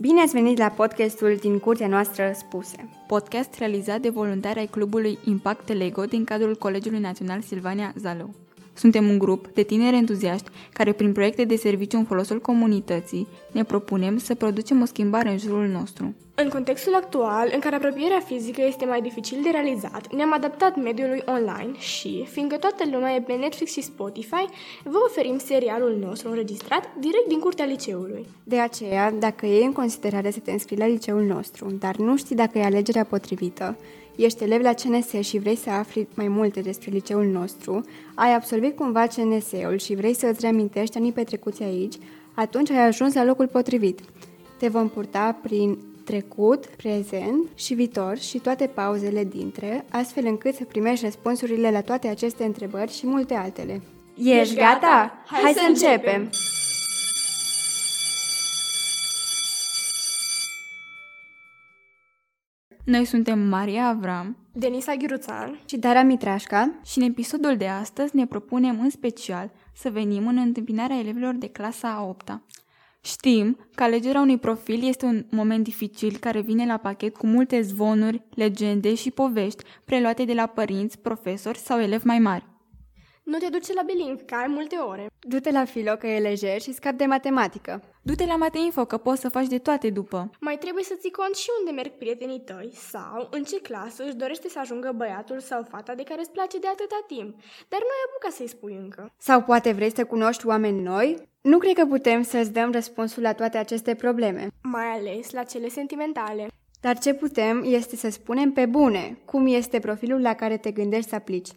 Bine ați venit la podcastul din curtea noastră Spuse. Podcast realizat de voluntari ai clubului Impact Lego din cadrul Colegiului Național Silvania Zalău. Suntem un grup de tineri entuziaști care, prin proiecte de serviciu în folosul comunității, ne propunem să producem o schimbare în jurul nostru. În contextul actual, în care apropierea fizică este mai dificil de realizat, ne-am adaptat mediului online și, fiindcă toată lumea e pe Netflix și Spotify, vă oferim serialul nostru înregistrat direct din curtea liceului. De aceea, dacă iei în considerare să te înscrii la liceul nostru, dar nu știi dacă e alegerea potrivită, ești elev la CNS și vrei să afli mai multe despre liceul nostru, ai absolvit cumva CNS-ul și vrei să îți reamintești anii petrecuți aici, atunci ai ajuns la locul potrivit. Te vom purta prin trecut, prezent și viitor și toate pauzele dintre, astfel încât să primești răspunsurile la toate aceste întrebări și multe altele. Ești gata? Hai să începem! Noi suntem Maria Avram Denisa Ghiruțan Și Dara Mitrașca și în episodul de astăzi ne propunem în special să venim în întâmpinarea elevilor de clasa a 8 Știm că alegerea unui profil este un moment dificil care vine la pachet cu multe zvonuri, legende și povești preluate de la părinți, profesori sau elevi mai mari. Nu te duce la bilingv, că ai multe ore. Du-te la filo că e lejer și scap de matematică. Du-te la Mateinfo că poți să faci de toate după. Mai trebuie să ții cont și unde merg prietenii tăi sau în ce clasă își dorește să ajungă băiatul sau fata de care îți place de atâta timp, dar nu ai apucat să-i spui încă. Sau poate vrei să cunoști oameni noi? Nu cred că putem să-ți dăm răspunsul la toate aceste probleme. Mai ales la cele sentimentale. Dar ce putem este să spunem pe bune cum este profilul la care te gândești să aplici.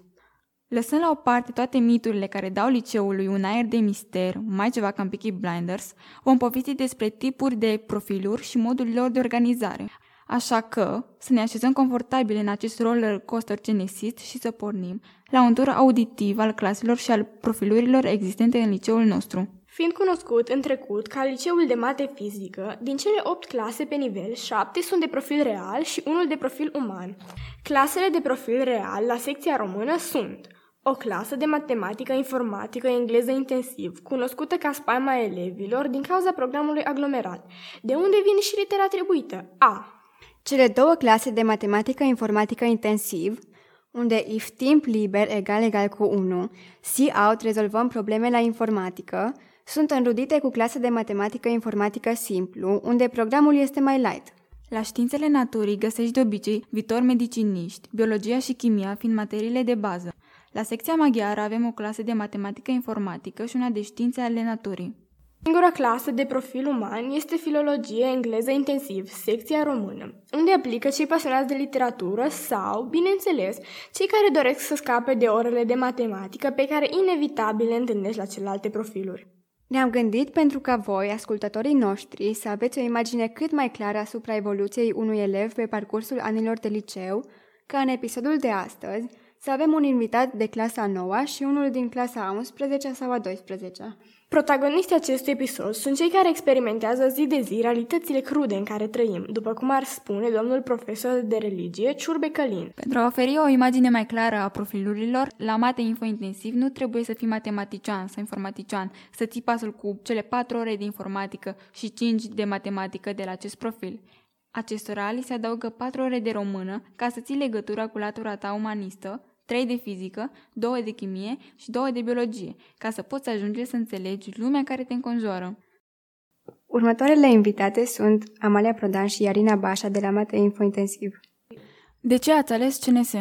Lăsând la o parte toate miturile care dau liceului un aer de mister, mai ceva ca în Peaky Blinders, vom povesti despre tipuri de profiluri și modul lor de organizare. Așa că, să ne așezăm confortabil în acest roller coaster cenesist și să pornim la un tur auditiv al claselor și al profilurilor existente în liceul nostru. Fiind cunoscut în trecut ca liceul de mate fizică, din cele 8 clase pe nivel, 7 sunt de profil real și unul de profil uman. Clasele de profil real la secția română sunt o clasă de matematică, informatică, engleză intensiv, cunoscută ca spaima elevilor din cauza programului aglomerat, de unde vine și litera trebuită, A. Cele două clase de matematică, informatică intensiv, unde if timp liber egal egal cu 1, see out rezolvăm probleme la informatică, sunt înrudite cu clasa de matematică informatică simplu, unde programul este mai light. La științele naturii găsești de obicei viitor mediciniști, biologia și chimia fiind materiile de bază. La secția maghiară avem o clasă de matematică informatică și una de științe ale naturii. Singura clasă de profil uman este filologie engleză intensiv, secția română, unde aplică cei pasionați de literatură sau, bineînțeles, cei care doresc să scape de orele de matematică pe care inevitabil le întâlnești la celelalte profiluri. Ne-am gândit pentru ca voi, ascultătorii noștri, să aveți o imagine cât mai clară asupra evoluției unui elev pe parcursul anilor de liceu, ca în episodul de astăzi să avem un invitat de clasa 9 și unul din clasa a 11 sau a 12 Protagoniștii acestui episod sunt cei care experimentează zi de zi realitățile crude în care trăim, după cum ar spune domnul profesor de religie Ciurbe Călin. Pentru a oferi o imagine mai clară a profilurilor, la Mate Info Intensiv nu trebuie să fii matematician sau informatician, să ții pasul cu cele 4 ore de informatică și 5 de matematică de la acest profil. Acestora li se adaugă 4 ore de română ca să ții legătura cu latura ta umanistă, 3 de fizică, 2 de chimie și 2 de biologie, ca să poți ajunge să înțelegi lumea care te înconjoară. Următoarele invitate sunt Amalia Prodan și Iarina Bașa de la Mate Info Intensiv. De ce ați ales CNS?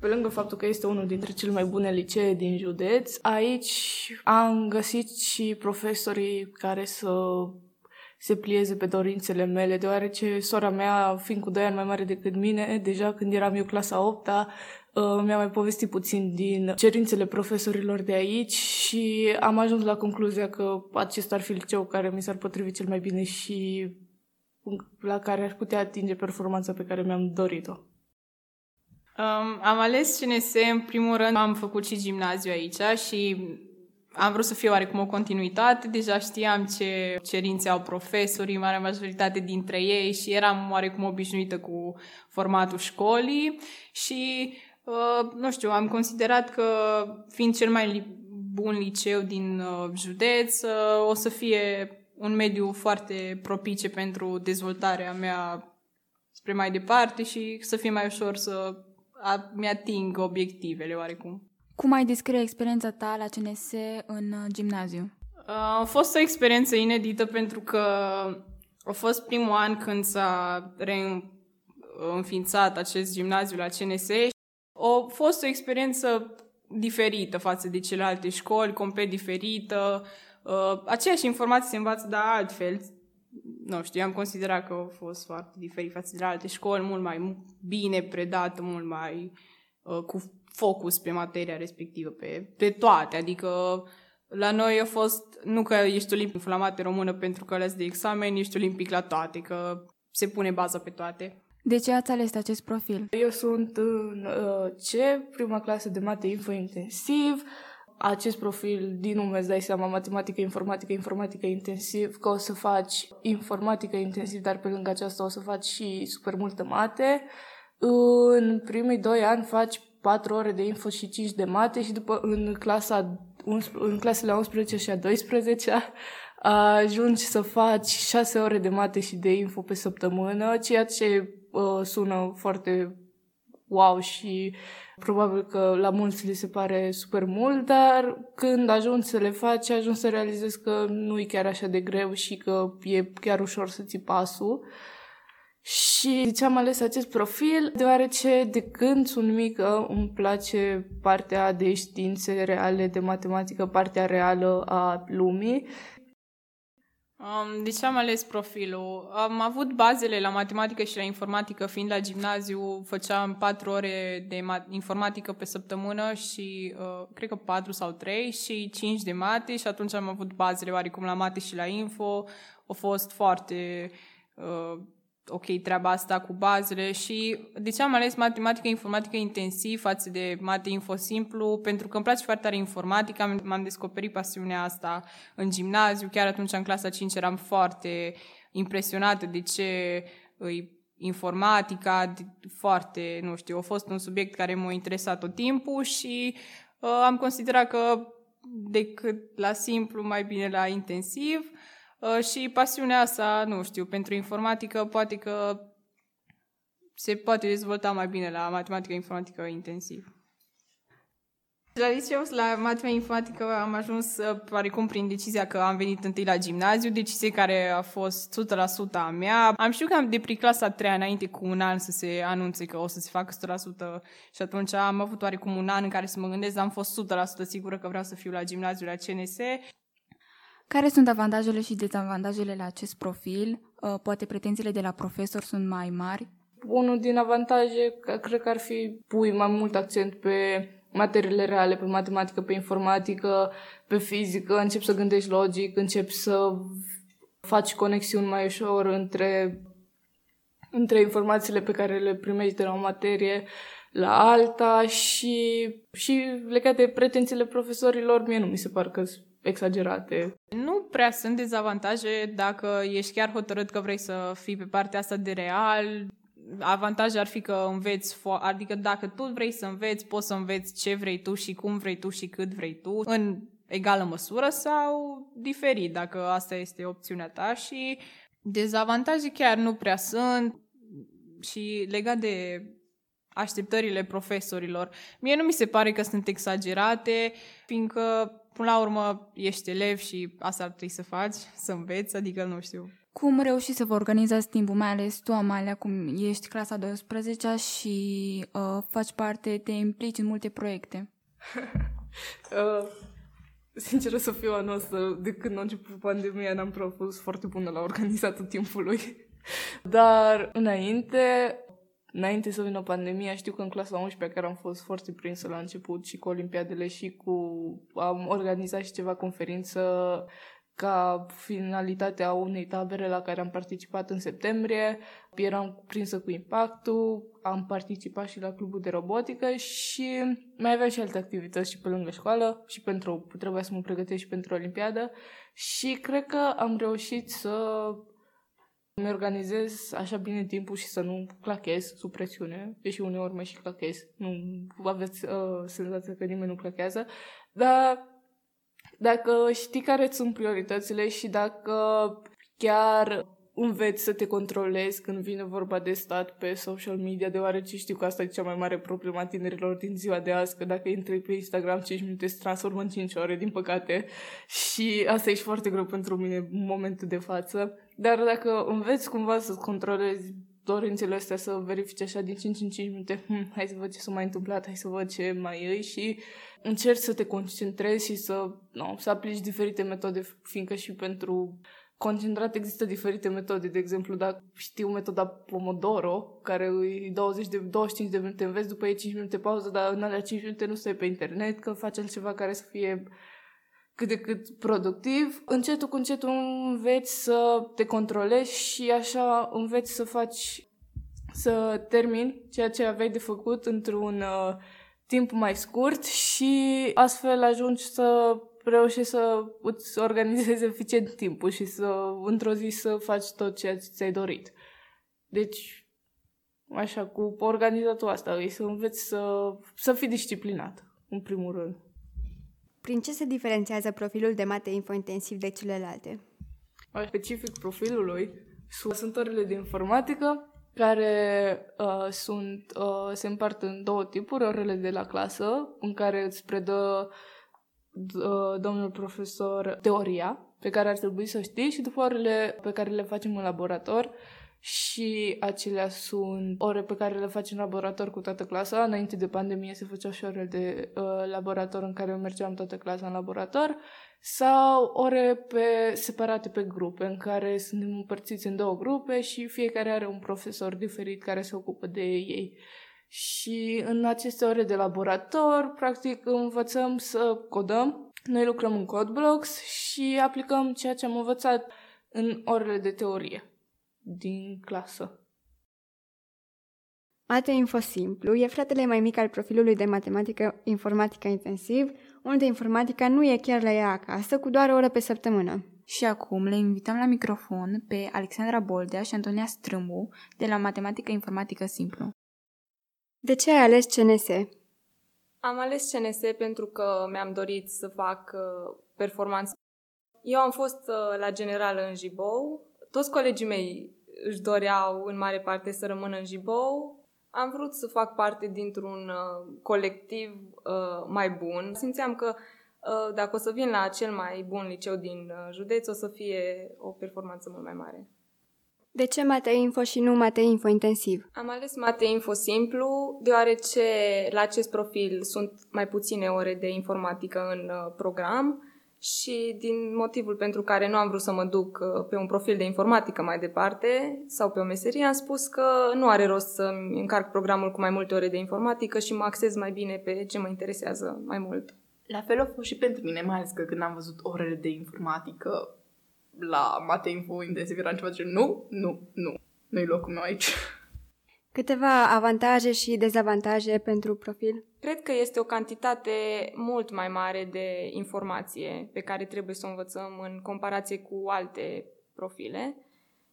Pe lângă faptul că este unul dintre cele mai bune licee din județ, aici am găsit și profesorii care să se plieze pe dorințele mele, deoarece sora mea, fiind cu 2 ani mai mare decât mine, deja când eram eu clasa 8 uh, mi-a mai povestit puțin din cerințele profesorilor de aici și am ajuns la concluzia că acesta ar fi liceu care mi s-ar potrivi cel mai bine și la care aș putea atinge performanța pe care mi-am dorit-o. Um, am ales CNS, în primul rând am făcut și gimnaziu aici și am vrut să fie oarecum o continuitate, deja știam ce cerințe au profesorii, marea majoritate dintre ei și eram oarecum obișnuită cu formatul școlii și, uh, nu știu, am considerat că fiind cel mai bun liceu din uh, județ, uh, o să fie un mediu foarte propice pentru dezvoltarea mea spre mai departe și să fie mai ușor să mi-ating obiectivele oarecum. Cum ai descrie experiența ta la CNS în uh, gimnaziu? A fost o experiență inedită pentru că a fost primul an când s-a reînființat acest gimnaziu la CNS. A fost o experiență diferită față de celelalte școli, complet diferită. Uh, aceeași informații se învață, dar altfel. Nu știu, am considerat că a fost foarte diferit față de alte școli, mult mai bine predată, mult mai uh, cu focus pe materia respectivă, pe, pe toate. Adică la noi a fost, nu că ești olimpic la mate română pentru că ales de examen, ești olimpic la toate, că se pune baza pe toate. De ce ați ales acest profil? Eu sunt în uh, C, prima clasă de mate info intensiv. Acest profil, din nume îți dai seama, matematică, informatică, informatică intensiv, că o să faci informatică intensiv, dar pe lângă aceasta o să faci și super multă mate. În primii doi ani faci 4 ore de info și 5 de mate și după în clasa în clasele 11 și a 12 ajungi să faci 6 ore de mate și de info pe săptămână, ceea ce uh, sună foarte wow și probabil că la mulți li se pare super mult, dar când ajungi să le faci, ajungi să realizezi că nu e chiar așa de greu și că e chiar ușor să ții pasul. Și de ce am ales acest profil? Deoarece de când sunt mică îmi place partea de științe reale, de matematică, partea reală a lumii Um, de ce am ales profilul? Am avut bazele la matematică și la informatică, fiind la gimnaziu, făceam patru ore de informatică pe săptămână și uh, cred că patru sau trei și cinci de mate și atunci am avut bazele oarecum la mate și la info. A fost foarte uh, ok treaba asta cu bazele și de ce am ales matematică informatică intensiv față de mate info simplu? Pentru că îmi place foarte tare informatica, m-am descoperit pasiunea asta în gimnaziu, chiar atunci în clasa 5 eram foarte impresionată de ce îi informatica, foarte, nu știu, a fost un subiect care m-a interesat tot timpul și uh, am considerat că decât la simplu, mai bine la intensiv. Uh, și pasiunea asta, nu știu, pentru informatică, poate că se poate dezvolta mai bine la matematică informatică intensiv. La liceu, la matematică informatică, am ajuns uh, oarecum prin decizia că am venit întâi la gimnaziu, decizie care a fost 100% a mea. Am știut că am de prin clasa 3 înainte cu un an să se anunțe că o să se facă 100% și atunci am avut oarecum un an în care să mă gândesc, dar am fost 100% sigură că vreau să fiu la gimnaziu la CNS care sunt avantajele și dezavantajele la acest profil? Uh, poate pretențiile de la profesor sunt mai mari? Unul din avantaje, cred că ar fi pui mai mult accent pe materiile reale, pe matematică, pe informatică, pe fizică, începi să gândești logic, începi să faci conexiuni mai ușor între, între informațiile pe care le primești de la o materie la alta și, și legat de pretențiile profesorilor, mie nu mi se par că exagerate. Nu prea sunt dezavantaje dacă ești chiar hotărât că vrei să fii pe partea asta de real. Avantajul ar fi că înveți, fo- adică dacă tu vrei să înveți, poți să înveți ce vrei tu și cum vrei tu și cât vrei tu, în egală măsură sau diferit, dacă asta este opțiunea ta și dezavantaje chiar nu prea sunt și legat de așteptările profesorilor. Mie nu mi se pare că sunt exagerate, fiindcă până la urmă ești elev și asta ar trebui să faci, să înveți, adică nu știu. Cum reuși să vă organizați timpul, mai ales tu, Amalia, cum ești clasa 12 și uh, faci parte, te implici în multe proiecte? uh, sinceră să fiu anul ăsta, de când a început pandemia, n-am propus foarte bună la organizatul timpului. Dar înainte înainte să vină pandemia, știu că în clasa 11 care am fost foarte prinsă la început și cu olimpiadele și cu... am organizat și ceva conferință ca finalitate a unei tabere la care am participat în septembrie. Eram prinsă cu impactul, am participat și la clubul de robotică și mai aveam și alte activități și pe lângă școală și pentru, trebuia să mă pregătesc și pentru Olimpiadă și cred că am reușit să îmi organizez așa bine timpul și să nu clachez sub presiune, deși uneori mai și clachez. Nu aveți uh, senzația că nimeni nu clachează, dar Dacă știi care sunt prioritățile și dacă chiar înveți să te controlezi când vine vorba de stat pe social media, deoarece știu că asta e cea mai mare problemă a tinerilor din ziua de azi, că dacă intri pe Instagram 5 minute se transformă în 5 ore, din păcate. Și asta e și foarte greu pentru mine în momentul de față. Dar dacă înveți cumva să controlezi dorințele astea, să verifici așa din 5 în 5 minute, hm, hai să văd ce s-a mai întâmplat, hai să văd ce mai e și încerci să te concentrezi și să, no, să aplici diferite metode, fiindcă și pentru concentrat există diferite metode. De exemplu, dacă știu metoda Pomodoro, care e 20 de, 25 de minute înveți, după e 5 minute pauză, dar în alea 5 minute nu stai pe internet, că faci altceva care să fie cât de cât productiv. Încetul cu încetul înveți să te controlezi și așa înveți să faci, să termini ceea ce aveai de făcut într-un uh, timp mai scurt și astfel ajungi să reușești să îți organizezi eficient timpul și să într-o zi să faci tot ceea ce ți-ai dorit. Deci, așa, cu organizatul asta, e să înveți să, să fii disciplinat, în primul rând. Prin ce se diferențiază profilul de mate infointensiv de celelalte? Specific profilului sunt orele de informatică, care uh, sunt, uh, se împart în două tipuri, orele de la clasă, în care îți predă uh, domnul profesor teoria pe care ar trebui să știi și după orele pe care le facem în laborator și acelea sunt ore pe care le faci în laborator cu toată clasa. Înainte de pandemie se făceau și ore de uh, laborator în care mergeam toată clasa în laborator sau ore pe, separate pe grupe în care suntem împărțiți în două grupe și fiecare are un profesor diferit care se ocupă de ei. Și în aceste ore de laborator, practic, învățăm să codăm. Noi lucrăm în CodeBlocks și aplicăm ceea ce am învățat în orele de teorie din clasă. Mate Info Simplu e fratele mai mic al profilului de matematică informatică intensiv, unde informatica nu e chiar la ea acasă, cu doar o oră pe săptămână. Și acum le invităm la microfon pe Alexandra Boldea și Antonia Strâmbu de la Matematică Informatică Simplu. De ce ai ales CNS? Am ales CNS pentru că mi-am dorit să fac uh, performanță. Eu am fost uh, la general în Jibou. Toți colegii mei își doreau în mare parte să rămână în Jibou. Am vrut să fac parte dintr-un uh, colectiv uh, mai bun. Simțeam că uh, dacă o să vin la cel mai bun liceu din uh, județ, o să fie o performanță mult mai mare. De ce Mate Info și nu Mate Info intensiv? Am ales Mate Info simplu, deoarece la acest profil sunt mai puține ore de informatică în uh, program și din motivul pentru care nu am vrut să mă duc uh, pe un profil de informatică mai departe sau pe o meserie, am spus că nu are rost să încarc programul cu mai multe ore de informatică și mă axez mai bine pe ce mă interesează mai mult. La fel a fost și pentru mine, mai ales că când am văzut orele de informatică la Mate Info intensiv era ceva de nu, nu, nu, nu-i locul meu aici. Câteva avantaje și dezavantaje pentru profil? Cred că este o cantitate mult mai mare de informație pe care trebuie să o învățăm în comparație cu alte profile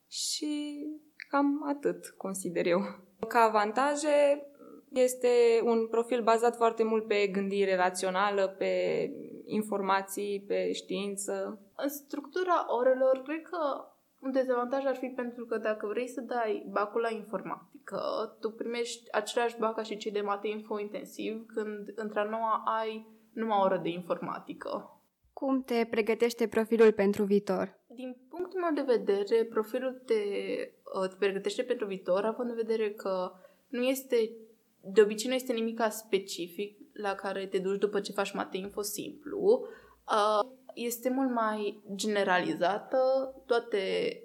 și cam atât consider eu. Ca avantaje, este un profil bazat foarte mult pe gândire rațională, pe informații, pe știință. În structura orelor, cred că un dezavantaj ar fi pentru că dacă vrei să dai bacul la informatică, tu primești același bac ca și cei de mate info intensiv, când într-a noua ai numai o oră de informatică. Cum te pregătește profilul pentru viitor? Din punctul meu de vedere, profilul te, uh, te pregătește pentru viitor, având în vedere că nu este, de obicei nu este nimic specific la care te duci după ce faci mate info simplu. Uh, este mult mai generalizată, toate,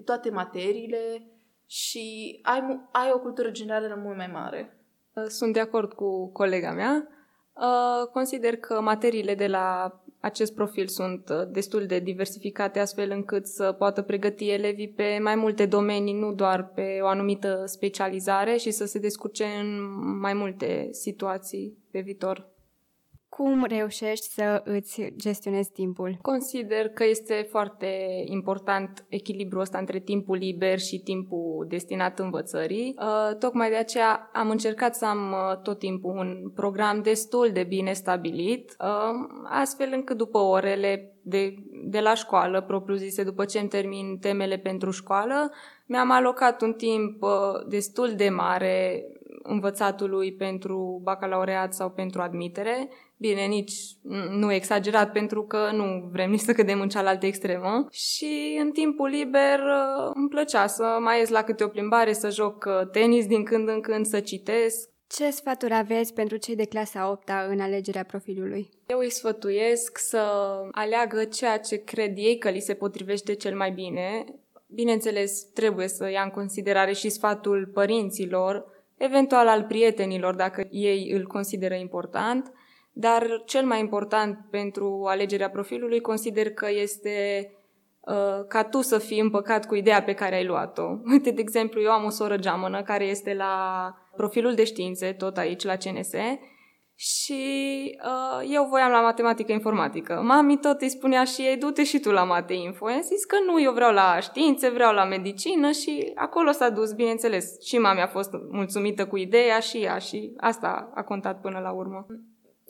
toate materiile și ai, ai o cultură generală mult mai mare. Uh, sunt de acord cu colega mea. Uh, consider că materiile de la acest profil sunt uh, destul de diversificate astfel încât să poată pregăti elevii pe mai multe domenii, nu doar pe o anumită specializare și să se descurce în mai multe situații pe viitor. Cum reușești să îți gestionezi timpul? Consider că este foarte important echilibrul ăsta între timpul liber și timpul destinat învățării. Uh, tocmai de aceea am încercat să am uh, tot timpul un program destul de bine stabilit, uh, astfel încât după orele de, de la școală, propriu-zise, după ce îmi termin temele pentru școală, mi-am alocat un timp destul de mare învățatului pentru bacalaureat sau pentru admitere. Bine, nici nu exagerat pentru că nu vrem nici să cădem în cealaltă extremă. Și în timpul liber uh, îmi plăcea să mai ies la câte o plimbare, să joc uh, tenis din când în când, să citesc. Ce sfaturi aveți pentru cei de clasa 8 în alegerea profilului? Eu îi sfătuiesc să aleagă ceea ce cred ei că li se potrivește cel mai bine. Bineînțeles, trebuie să ia în considerare și sfatul părinților, eventual al prietenilor dacă ei îl consideră important, dar cel mai important pentru alegerea profilului consider că este uh, ca tu să fii împăcat cu ideea pe care ai luat-o. Uite, de exemplu, eu am o soră geamănă care este la profilul de științe, tot aici la CNS, și uh, eu voiam la matematică informatică. Mami tot îi spunea și ei, du-te și tu la mate info. I-am zis că nu, eu vreau la științe, vreau la medicină și acolo s-a dus, bineînțeles. Și mami a fost mulțumită cu ideea și ea și asta a contat până la urmă.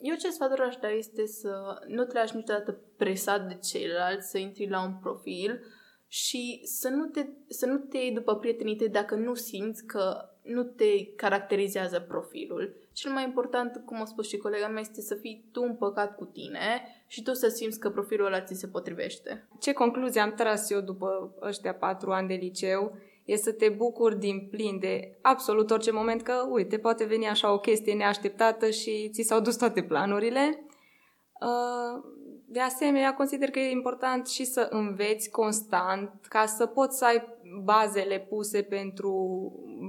Eu ce sfaturi aș da este să nu te lași niciodată presat de ceilalți, să intri la un profil și să nu te, să nu te iei după prietenii tăi dacă nu simți că nu te caracterizează profilul. Cel mai important, cum a spus și colega mea, este să fii tu împăcat cu tine și tu să simți că profilul ăla ți se potrivește. Ce concluzie am tras eu după ăștia patru ani de liceu e să te bucuri din plin de absolut orice moment că, uite, poate veni așa o chestie neașteptată și ți s-au dus toate planurile. Uh, de asemenea, consider că e important și să înveți constant ca să poți să ai bazele puse pentru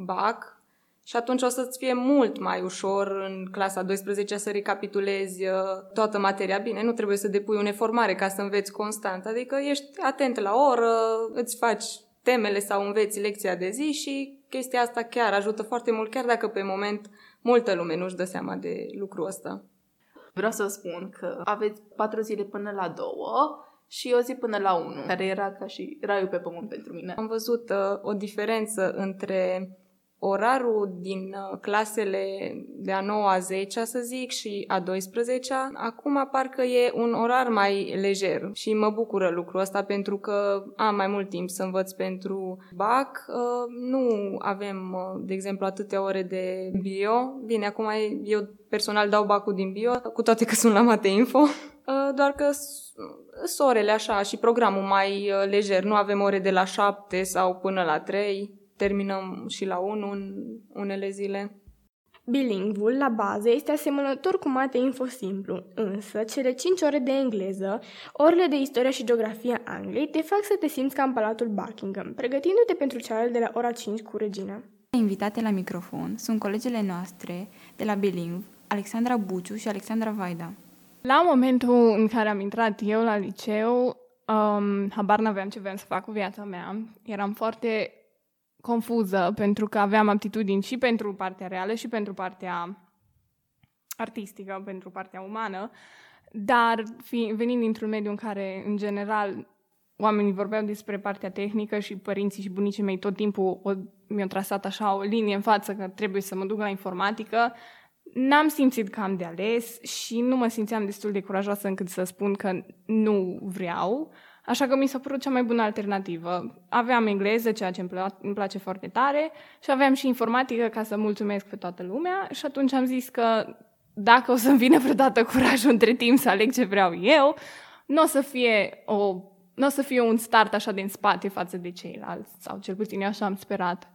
BAC și atunci o să-ți fie mult mai ușor în clasa 12 să recapitulezi uh, toată materia. Bine, nu trebuie să depui un efort mare ca să înveți constant, adică ești atent la oră, îți faci temele sau înveți lecția de zi și chestia asta chiar ajută foarte mult, chiar dacă pe moment multă lume nu-și dă seama de lucrul ăsta. Vreau să spun că aveți patru zile până la două și o zi până la unu, care era ca și raiul pe pământ pentru mine. Am văzut uh, o diferență între orarul din uh, clasele de a 9 a 10 să zic și a 12 acum parcă e un orar mai lejer și mă bucură lucrul ăsta pentru că am mai mult timp să învăț pentru BAC. Uh, nu avem, uh, de exemplu, atâtea ore de bio. Bine, acum eu personal dau BAC-ul din bio, cu toate că sunt la Mate Info. Doar că sunt orele așa și programul mai lejer. Nu avem ore de la 7 sau până la 3 terminăm și la 1 în unele zile. Bilingvul, la bază, este asemănător cu mate info simplu, însă cele 5 ore de engleză, orele de istoria și geografia Angliei, te fac să te simți ca în Palatul Buckingham, pregătindu-te pentru cealaltă de la ora 5 cu regina. Invitate la microfon sunt colegele noastre de la Bilingv, Alexandra Buciu și Alexandra Vaida. La momentul în care am intrat eu la liceu, um, habar n-aveam ce vreau să fac cu viața mea. Eram foarte confuză pentru că aveam aptitudini și pentru partea reală și pentru partea artistică, pentru partea umană, dar fi, venind dintr-un mediu în care, în general, oamenii vorbeau despre partea tehnică și părinții și bunicii mei tot timpul o, mi-au trasat așa o linie în față că trebuie să mă duc la informatică, n-am simțit că am de ales și nu mă simțeam destul de curajoasă încât să spun că nu vreau. Așa că mi s-a părut cea mai bună alternativă. Aveam engleză, ceea ce îmi, pla- îmi place foarte tare, și aveam și informatică ca să mulțumesc pe toată lumea și atunci am zis că dacă o să-mi vină vreodată curajul între timp să aleg ce vreau eu, nu o să fie o nu o să fie un start așa din spate față de ceilalți, sau cel puțin eu așa am sperat.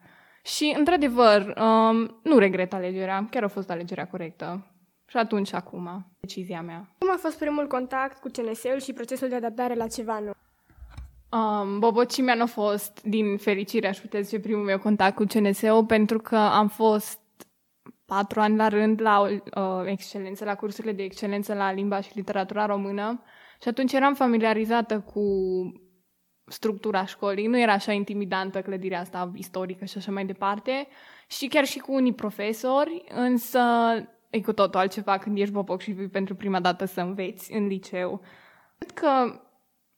Și, într-adevăr, um, nu regret alegerea, chiar a fost alegerea corectă. Și atunci, acum, decizia mea. Cum a fost primul contact cu CNS-ul și procesul de adaptare la ceva nou? Um, bobocimea nu a fost, din fericire, aș putea zice, primul meu contact cu CNS-ul, pentru că am fost patru ani la rând la uh, excelență, la cursurile de excelență la limba și literatura română și atunci eram familiarizată cu structura școlii. Nu era așa intimidantă clădirea asta istorică și așa mai departe și chiar și cu unii profesori, însă e cu totul altceva când ești boboc și vii pentru prima dată să înveți în liceu. Cred că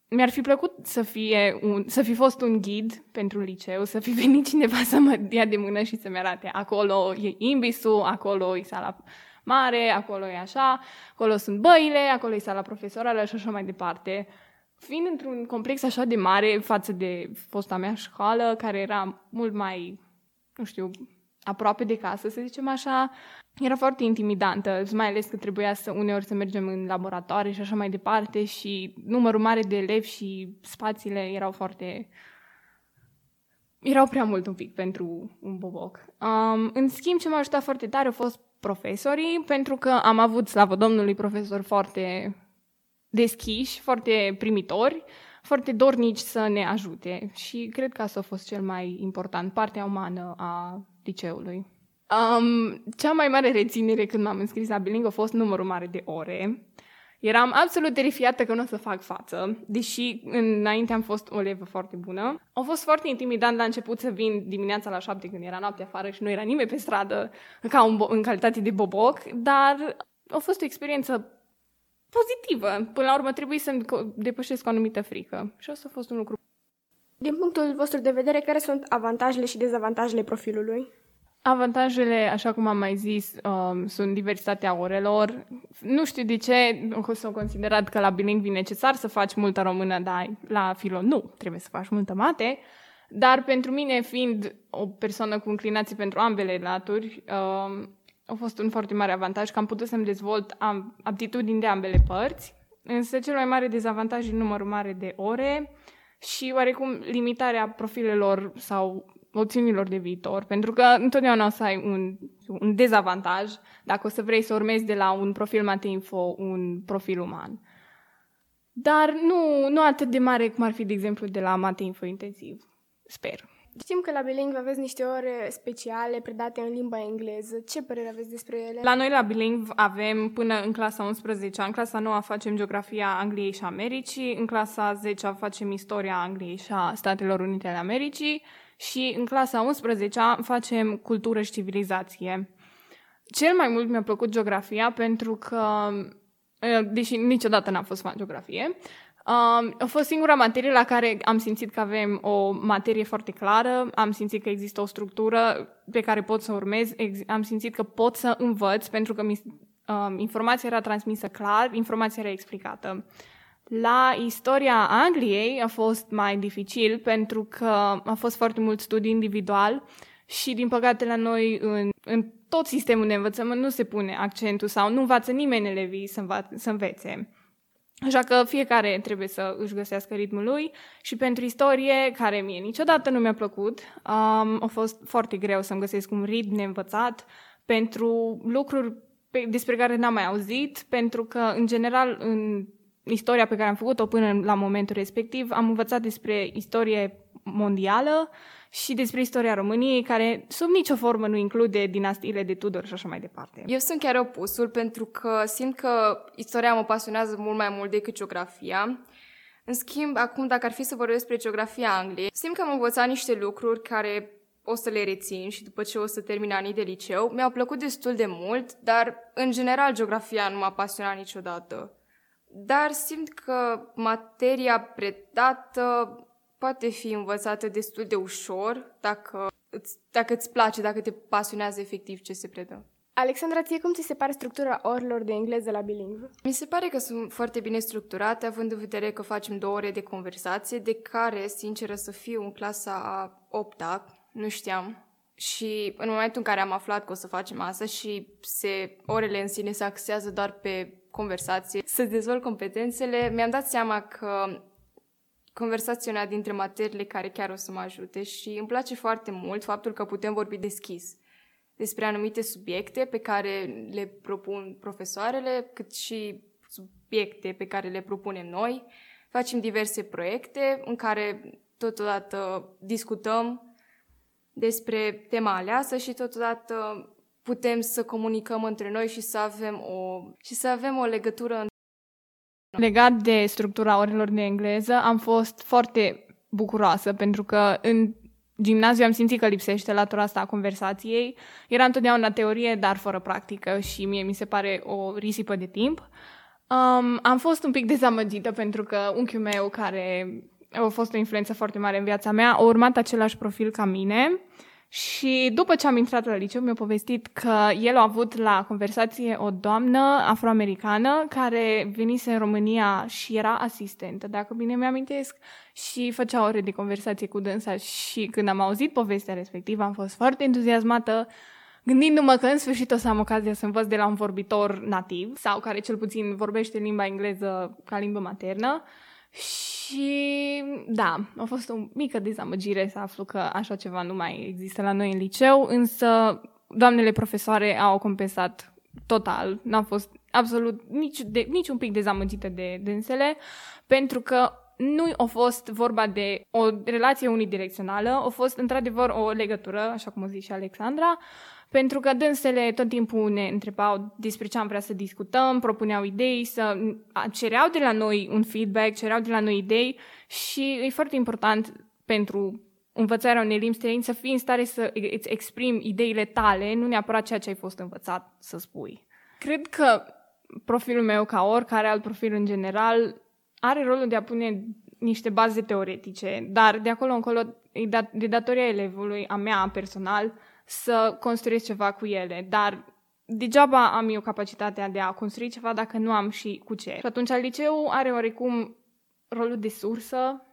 mi-ar fi plăcut să, fie un, să fi fost un ghid pentru liceu, să fi venit cineva să mă dea de mână și să-mi arate acolo e imbisul, acolo e sala mare, acolo e așa, acolo sunt băile, acolo e sala profesorală și așa mai departe. Fiind într-un complex așa de mare față de fosta mea școală, care era mult mai, nu știu, aproape de casă, să zicem așa, era foarte intimidantă, mai ales că trebuia să uneori să mergem în laboratoare și așa mai departe și numărul mare de elevi și spațiile erau foarte... erau prea mult un pic pentru un boboc. Um, în schimb, ce m-a ajutat foarte tare au fost profesorii, pentru că am avut, slavă Domnului, profesori foarte deschiși, foarte primitori, foarte dornici să ne ajute și cred că asta a fost cel mai important, partea umană a liceului. Um, cea mai mare reținere când m-am înscris la Biling a fost numărul mare de ore. Eram absolut terifiată că nu o să fac față, deși înainte am fost o levă foarte bună. A fost foarte intimidant la început să vin dimineața la șapte când era noapte afară și nu era nimeni pe stradă ca un bo- în calitate de boboc, dar a fost o experiență pozitivă. Până la urmă trebuie să depășesc o anumită frică și asta a fost un lucru. Din punctul vostru de vedere, care sunt avantajele și dezavantajele profilului? Avantajele, așa cum am mai zis, um, sunt diversitatea orelor. Nu știu de ce s-au considerat că la bilingv e necesar să faci multă română, dar la filo nu, trebuie să faci multă mate. Dar pentru mine, fiind o persoană cu inclinații pentru ambele laturi, um, a fost un foarte mare avantaj că am putut să-mi dezvolt aptitudini de ambele părți. Însă cel mai mare dezavantaj e numărul mare de ore și oarecum limitarea profilelor sau opțiunilor de viitor, pentru că întotdeauna o să ai un, un dezavantaj dacă o să vrei să urmezi de la un profil mate info un profil uman. Dar nu, nu atât de mare cum ar fi, de exemplu, de la mate info intensiv. Sper. Știm că la Bilingv aveți niște ore speciale predate în limba engleză. Ce părere aveți despre ele? La noi la Bilingv avem până în clasa 11 în clasa 9 facem geografia Angliei și Americii, în clasa 10 facem istoria Angliei și a Statelor Unite ale Americii și în clasa 11 facem cultură și civilizație. Cel mai mult mi-a plăcut geografia pentru că, deși niciodată n-am fost fan geografie, Um, a fost singura materie la care am simțit că avem o materie foarte clară, am simțit că există o structură pe care pot să urmez, am simțit că pot să învăț pentru că mi, um, informația era transmisă clar, informația era explicată. La istoria Angliei a fost mai dificil pentru că a fost foarte mult studiu individual și, din păcate, la noi, în, în tot sistemul de învățământ, nu se pune accentul sau nu învață nimeni elevii să, înva- să învețe. Așa că fiecare trebuie să își găsească ritmul lui și pentru istorie, care mie niciodată nu mi-a plăcut, um, a fost foarte greu să-mi găsesc un ritm neînvățat pentru lucruri pe, despre care n-am mai auzit, pentru că, în general, în istoria pe care am făcut-o până la momentul respectiv, am învățat despre istorie mondială și despre istoria României, care sub nicio formă nu include dinastiile de Tudor și așa mai departe. Eu sunt chiar opusul, pentru că simt că istoria mă pasionează mult mai mult decât geografia. În schimb, acum, dacă ar fi să vorbesc despre geografia Angliei, simt că am învățat niște lucruri care o să le rețin și după ce o să termin anii de liceu. Mi-au plăcut destul de mult, dar în general geografia nu m-a pasionat niciodată. Dar simt că materia predată poate fi învățată destul de ușor dacă îți, dacă îți place, dacă te pasionează efectiv ce se predă. Alexandra, ție cum ți se pare structura orelor de engleză la bilingv? Mi se pare că sunt foarte bine structurate, având în vedere că facem două ore de conversație, de care, sinceră să fiu, în clasa a 8 nu știam. Și în momentul în care am aflat că o să facem asta și se, orele în sine se axează doar pe conversație, să dezvolt competențele, mi-am dat seama că conversaționa dintre materiile care chiar o să mă ajute și îmi place foarte mult faptul că putem vorbi deschis despre anumite subiecte pe care le propun profesoarele, cât și subiecte pe care le propunem noi. Facem diverse proiecte în care totodată discutăm despre tema aleasă și totodată putem să comunicăm între noi și să avem o, și să avem o legătură Legat de structura orelor de engleză, am fost foarte bucuroasă pentru că în gimnaziu am simțit că lipsește latura asta a conversației. Era întotdeauna teorie, dar fără practică și mie mi se pare o risipă de timp. Um, am fost un pic dezamăgită pentru că unchiul meu, care a fost o influență foarte mare în viața mea, a urmat același profil ca mine și după ce am intrat la liceu, mi-a povestit că el a avut la conversație o doamnă afroamericană care venise în România și era asistentă, dacă bine mi-amintesc, și făcea ore de conversație cu dânsa și când am auzit povestea respectivă am fost foarte entuziasmată gândindu-mă că în sfârșit o să am ocazia să învăț de la un vorbitor nativ sau care cel puțin vorbește limba engleză ca limbă maternă și da, a fost o mică dezamăgire să aflu că așa ceva nu mai există la noi în liceu, însă doamnele profesoare au compensat total. N-am fost absolut nici, de, nici un pic dezamăgită de dânsele, pentru că nu a fost vorba de o relație unidirecțională, a fost într-adevăr o legătură, așa cum a zis și Alexandra, pentru că dânsele tot timpul ne întrebau despre ce am vrea să discutăm, propuneau idei, să cereau de la noi un feedback, cereau de la noi idei și e foarte important pentru învățarea unei limbi străini să fii în stare să îți exprimi ideile tale, nu neapărat ceea ce ai fost învățat să spui. Cred că profilul meu, ca oricare alt profil în general, are rolul de a pune niște baze teoretice, dar de acolo încolo e de datoria elevului, a mea personal, să construiesc ceva cu ele, dar degeaba am eu capacitatea de a construi ceva dacă nu am și cu ce. Și atunci liceu are oarecum rolul de sursă,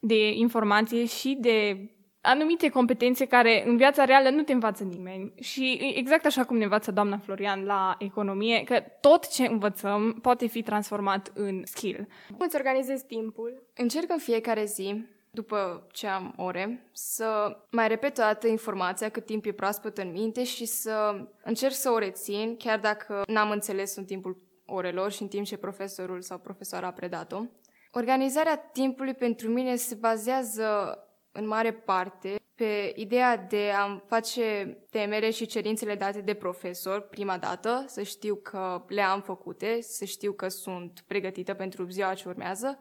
de informație și de anumite competențe care în viața reală nu te învață nimeni. Și exact așa cum ne învață doamna Florian la economie, că tot ce învățăm poate fi transformat în skill. Cum îți organizezi timpul? Încerc în fiecare zi după ce am ore, să mai repet o dată informația cât timp e proaspăt în minte și să încerc să o rețin, chiar dacă n-am înțeles în timpul orelor și în timp ce profesorul sau profesoara a predat-o. Organizarea timpului pentru mine se bazează în mare parte pe ideea de a face temere și cerințele date de profesor prima dată, să știu că le am făcute, să știu că sunt pregătită pentru ziua ce urmează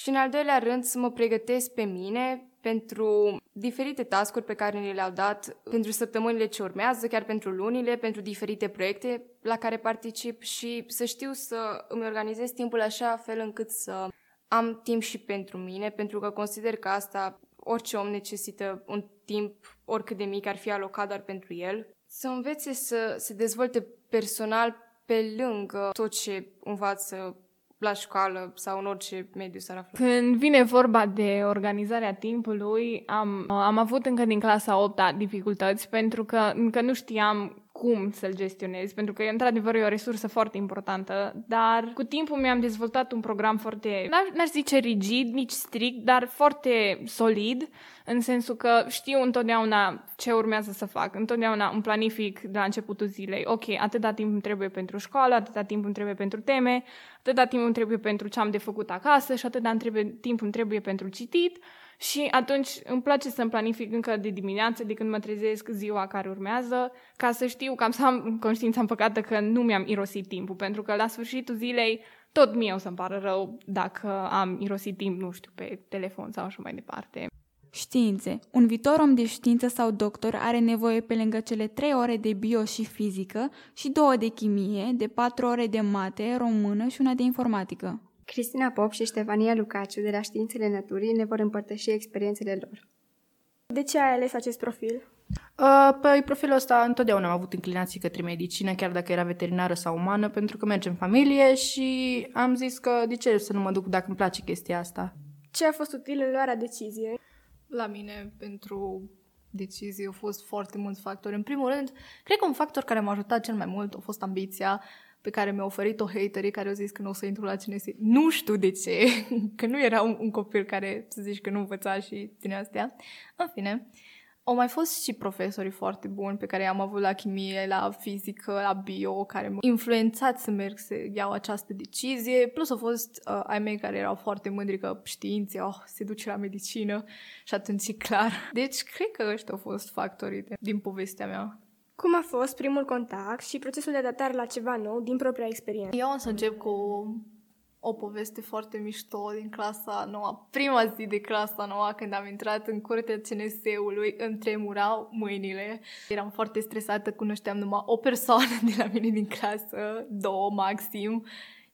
și în al doilea rând să mă pregătesc pe mine pentru diferite tascuri pe care ni le-au dat pentru săptămânile ce urmează, chiar pentru lunile, pentru diferite proiecte la care particip și să știu să îmi organizez timpul așa fel încât să am timp și pentru mine, pentru că consider că asta orice om necesită un timp, oricât de mic ar fi alocat doar pentru el, să învețe să se dezvolte personal pe lângă tot ce învață la școală sau în orice mediu s-ar afla. Când vine vorba de organizarea timpului, am, am avut încă din clasa 8 dificultăți pentru că încă nu știam cum să-l gestionez, pentru că într-adevăr e o resursă foarte importantă, dar cu timpul mi-am dezvoltat un program foarte, n-aș zice rigid, nici strict, dar foarte solid, în sensul că știu întotdeauna ce urmează să fac, întotdeauna un planific de la începutul zilei, ok, atâta timp îmi trebuie pentru școală, atâta timp îmi trebuie pentru teme, atâta timp îmi trebuie pentru ce am de făcut acasă și atâta timp îmi trebuie pentru citit, și atunci îmi place să-mi planific încă de dimineață, de când mă trezesc ziua care urmează, ca să știu, cam să am conștiința împăcată că nu mi-am irosit timpul, pentru că la sfârșitul zilei tot mie o să-mi pară rău dacă am irosit timp, nu știu, pe telefon sau așa mai departe. Științe. Un viitor om de știință sau doctor are nevoie pe lângă cele trei ore de bio și fizică și două de chimie, de patru ore de mate, română și una de informatică. Cristina Pop și Ștefania Lucaciu de la Științele Naturii ne vor împărtăși experiențele lor. De ce ai ales acest profil? Uh, păi profilul ăsta întotdeauna am avut inclinații către medicină, chiar dacă era veterinară sau umană, pentru că merge în familie și am zis că de ce să nu mă duc dacă îmi place chestia asta. Ce a fost util în luarea deciziei? La mine, pentru decizie, au fost foarte mulți factori. În primul rând, cred că un factor care m-a ajutat cel mai mult a fost ambiția pe care mi-a oferit-o haterii care au zis că nu o să intru la CNS. Nu știu de ce, că nu era un, un copil care să zici că nu învăța și din astea. În fine, au mai fost și profesorii foarte buni pe care i-am avut la chimie, la fizică, la bio, care m-au influențat să merg să iau această decizie. Plus au fost uh, ai mei care erau foarte mândri că științe, oh, se duce la medicină și atunci e clar. Deci, cred că ăștia au fost factorii de, din povestea mea. Cum a fost primul contact și procesul de adaptare la ceva nou din propria experiență? Eu o să încep cu o poveste foarte mișto din clasa noua, prima zi de clasa noua, când am intrat în curtea CNS-ului, îmi tremurau mâinile. Eram foarte stresată, cunoșteam numai o persoană de la mine din clasă, două maxim,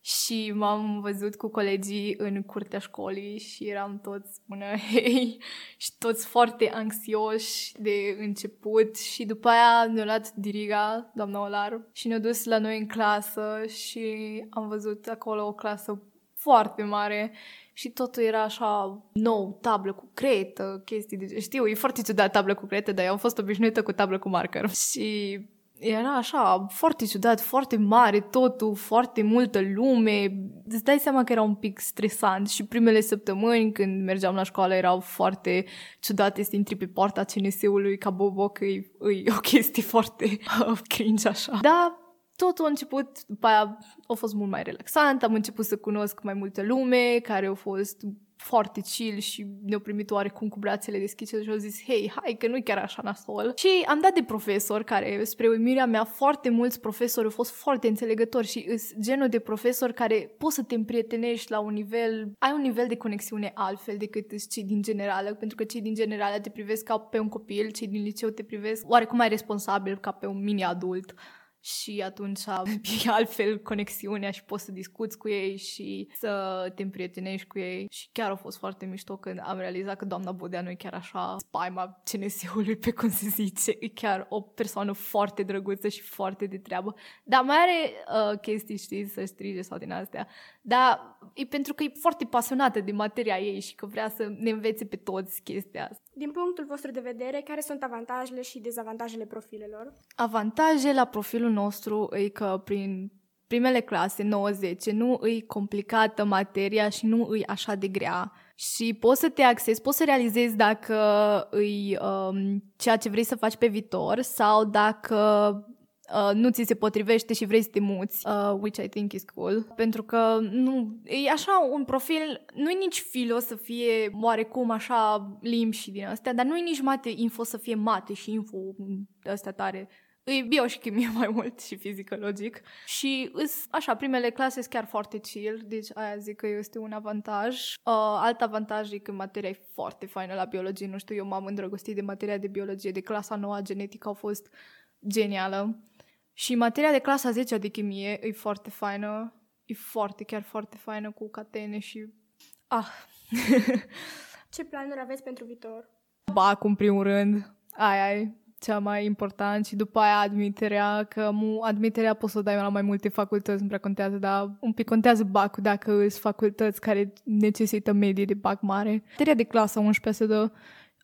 și m-am văzut cu colegii în curtea școlii și eram toți până hei și toți foarte anxioși de început și după aia ne-a luat diriga, doamna Olar, și ne-a dus la noi în clasă și am văzut acolo o clasă foarte mare și totul era așa nou, tablă cu cretă, chestii de... Știu, e foarte ciudat tablă cu cretă, dar eu am fost obișnuită cu tablă cu marker. Și era așa, foarte ciudat, foarte mare totul, foarte multă lume. Îți dai seama că era un pic stresant și primele săptămâni când mergeam la școală erau foarte ciudate să intri pe poarta CNS-ului ca bobo, că e, e o chestie foarte cringe așa. Da, totul a început, după aia a fost mult mai relaxant, am început să cunosc mai multă lume care au fost foarte chill și ne-au primit oarecum cu brațele deschise și au zis, hei, hai că nu-i chiar așa nasol. Și am dat de profesor care, spre uimirea mea, foarte mulți profesori au fost foarte înțelegători și îs genul de profesor care poți să te împrietenești la un nivel, ai un nivel de conexiune altfel decât cei din generală, pentru că cei din generală te privesc ca pe un copil, cei din liceu te privesc oarecum mai responsabil ca pe un mini-adult și atunci e altfel conexiunea și poți să discuți cu ei și să te împrietenești cu ei. Și chiar a fost foarte mișto când am realizat că doamna Bodea nu e chiar așa spaima CNS-ului pe cum se zice, e chiar o persoană foarte drăguță și foarte de treabă, dar mai are uh, chestii, știi, să strige sau din astea, dar e pentru că e foarte pasionată de materia ei și că vrea să ne învețe pe toți chestia asta. Din punctul vostru de vedere, care sunt avantajele și dezavantajele profilelor? Avantaje la profilul nostru e că prin primele clase, 9-10, nu îi complicată materia și nu îi așa de grea. Și poți să te accesi, poți să realizezi dacă îi um, ceea ce vrei să faci pe viitor sau dacă uh, nu ți se potrivește și vrei să te muți, uh, which I think is cool. Pentru că nu, e așa un profil, nu e nici filo să fie oarecum așa limbi și din astea, dar nu e nici mate info să fie mate și info astea tare e bio și chimie mai mult și fizică, logic. Și îs, așa, primele clase sunt chiar foarte chill, deci aia zic că este un avantaj. Uh, alt avantaj e că materia e foarte faină la biologie, nu știu, eu m-am îndrăgostit de materia de biologie, de clasa noua genetică, au fost genială. Și materia de clasa 10 de chimie e foarte faină, e foarte, chiar foarte faină cu catene și... Ah! Ce planuri aveți pentru viitor? Bac, în primul rând. Ai, ai cea mai important și după aia admiterea, că mu, admiterea poți să o dai la mai multe facultăți, nu prea contează, dar un pic contează bacul dacă sunt facultăți care necesită medie de bac mare. Materia de clasă 11 se dă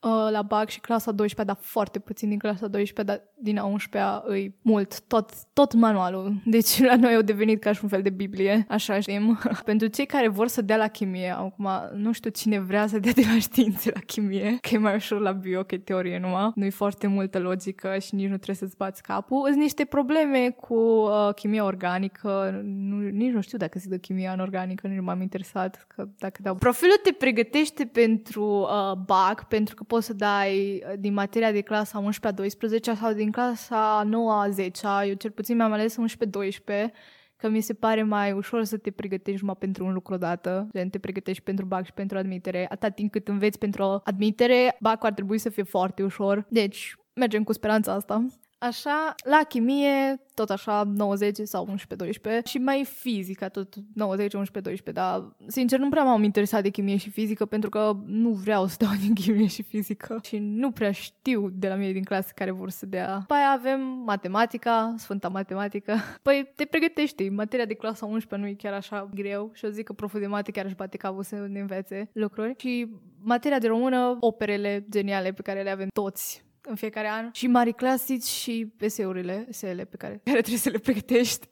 uh, la BAC și clasa 12 dar foarte puțin din clasa 12 dar din a 11 îi mult, tot, tot manualul. Deci la noi au devenit ca și un fel de Biblie, așa știm. Pentru cei care vor să dea la chimie, acum nu știu cine vrea să dea de la științe la chimie, că e mai ușor la bio, că e teorie numai. Nu-i foarte multă logică și nici nu trebuie să-ți bați capul. Sunt niște probleme cu uh, chimia organică, nu, nici nu știu dacă se dă chimia organică, nici nu m-am interesat că dacă dau. Profilul te pregătește pentru uh, BAC, pentru că poți să dai uh, din materia de clasa 11-12 sau din clasa 9-10. Eu cel puțin mi-am ales 11-12 că mi se pare mai ușor să te pregătești numai pentru un lucru odată, gen te pregătești pentru BAC și pentru admitere. Atât timp cât înveți pentru admitere, BAC ar trebui să fie foarte ușor. Deci, mergem cu speranța asta. Așa, la chimie, tot așa, 90 sau 11-12 și mai fizica, tot 90, 11, 12, dar sincer nu prea m-am interesat de chimie și fizică pentru că nu vreau să dau din chimie și fizică. Și nu prea știu de la mine din clasă care vor să dea. Păi avem matematica, sfânta matematică. Păi te pregătești, materia de clasa 11 nu e chiar așa greu. Și o zic că proful de mate chiar își bate capul să ne învețe lucruri. Și materia de română, operele geniale pe care le avem toți în fiecare an și mari clasici și eseurile, eseele pe care, care trebuie să le pregătești.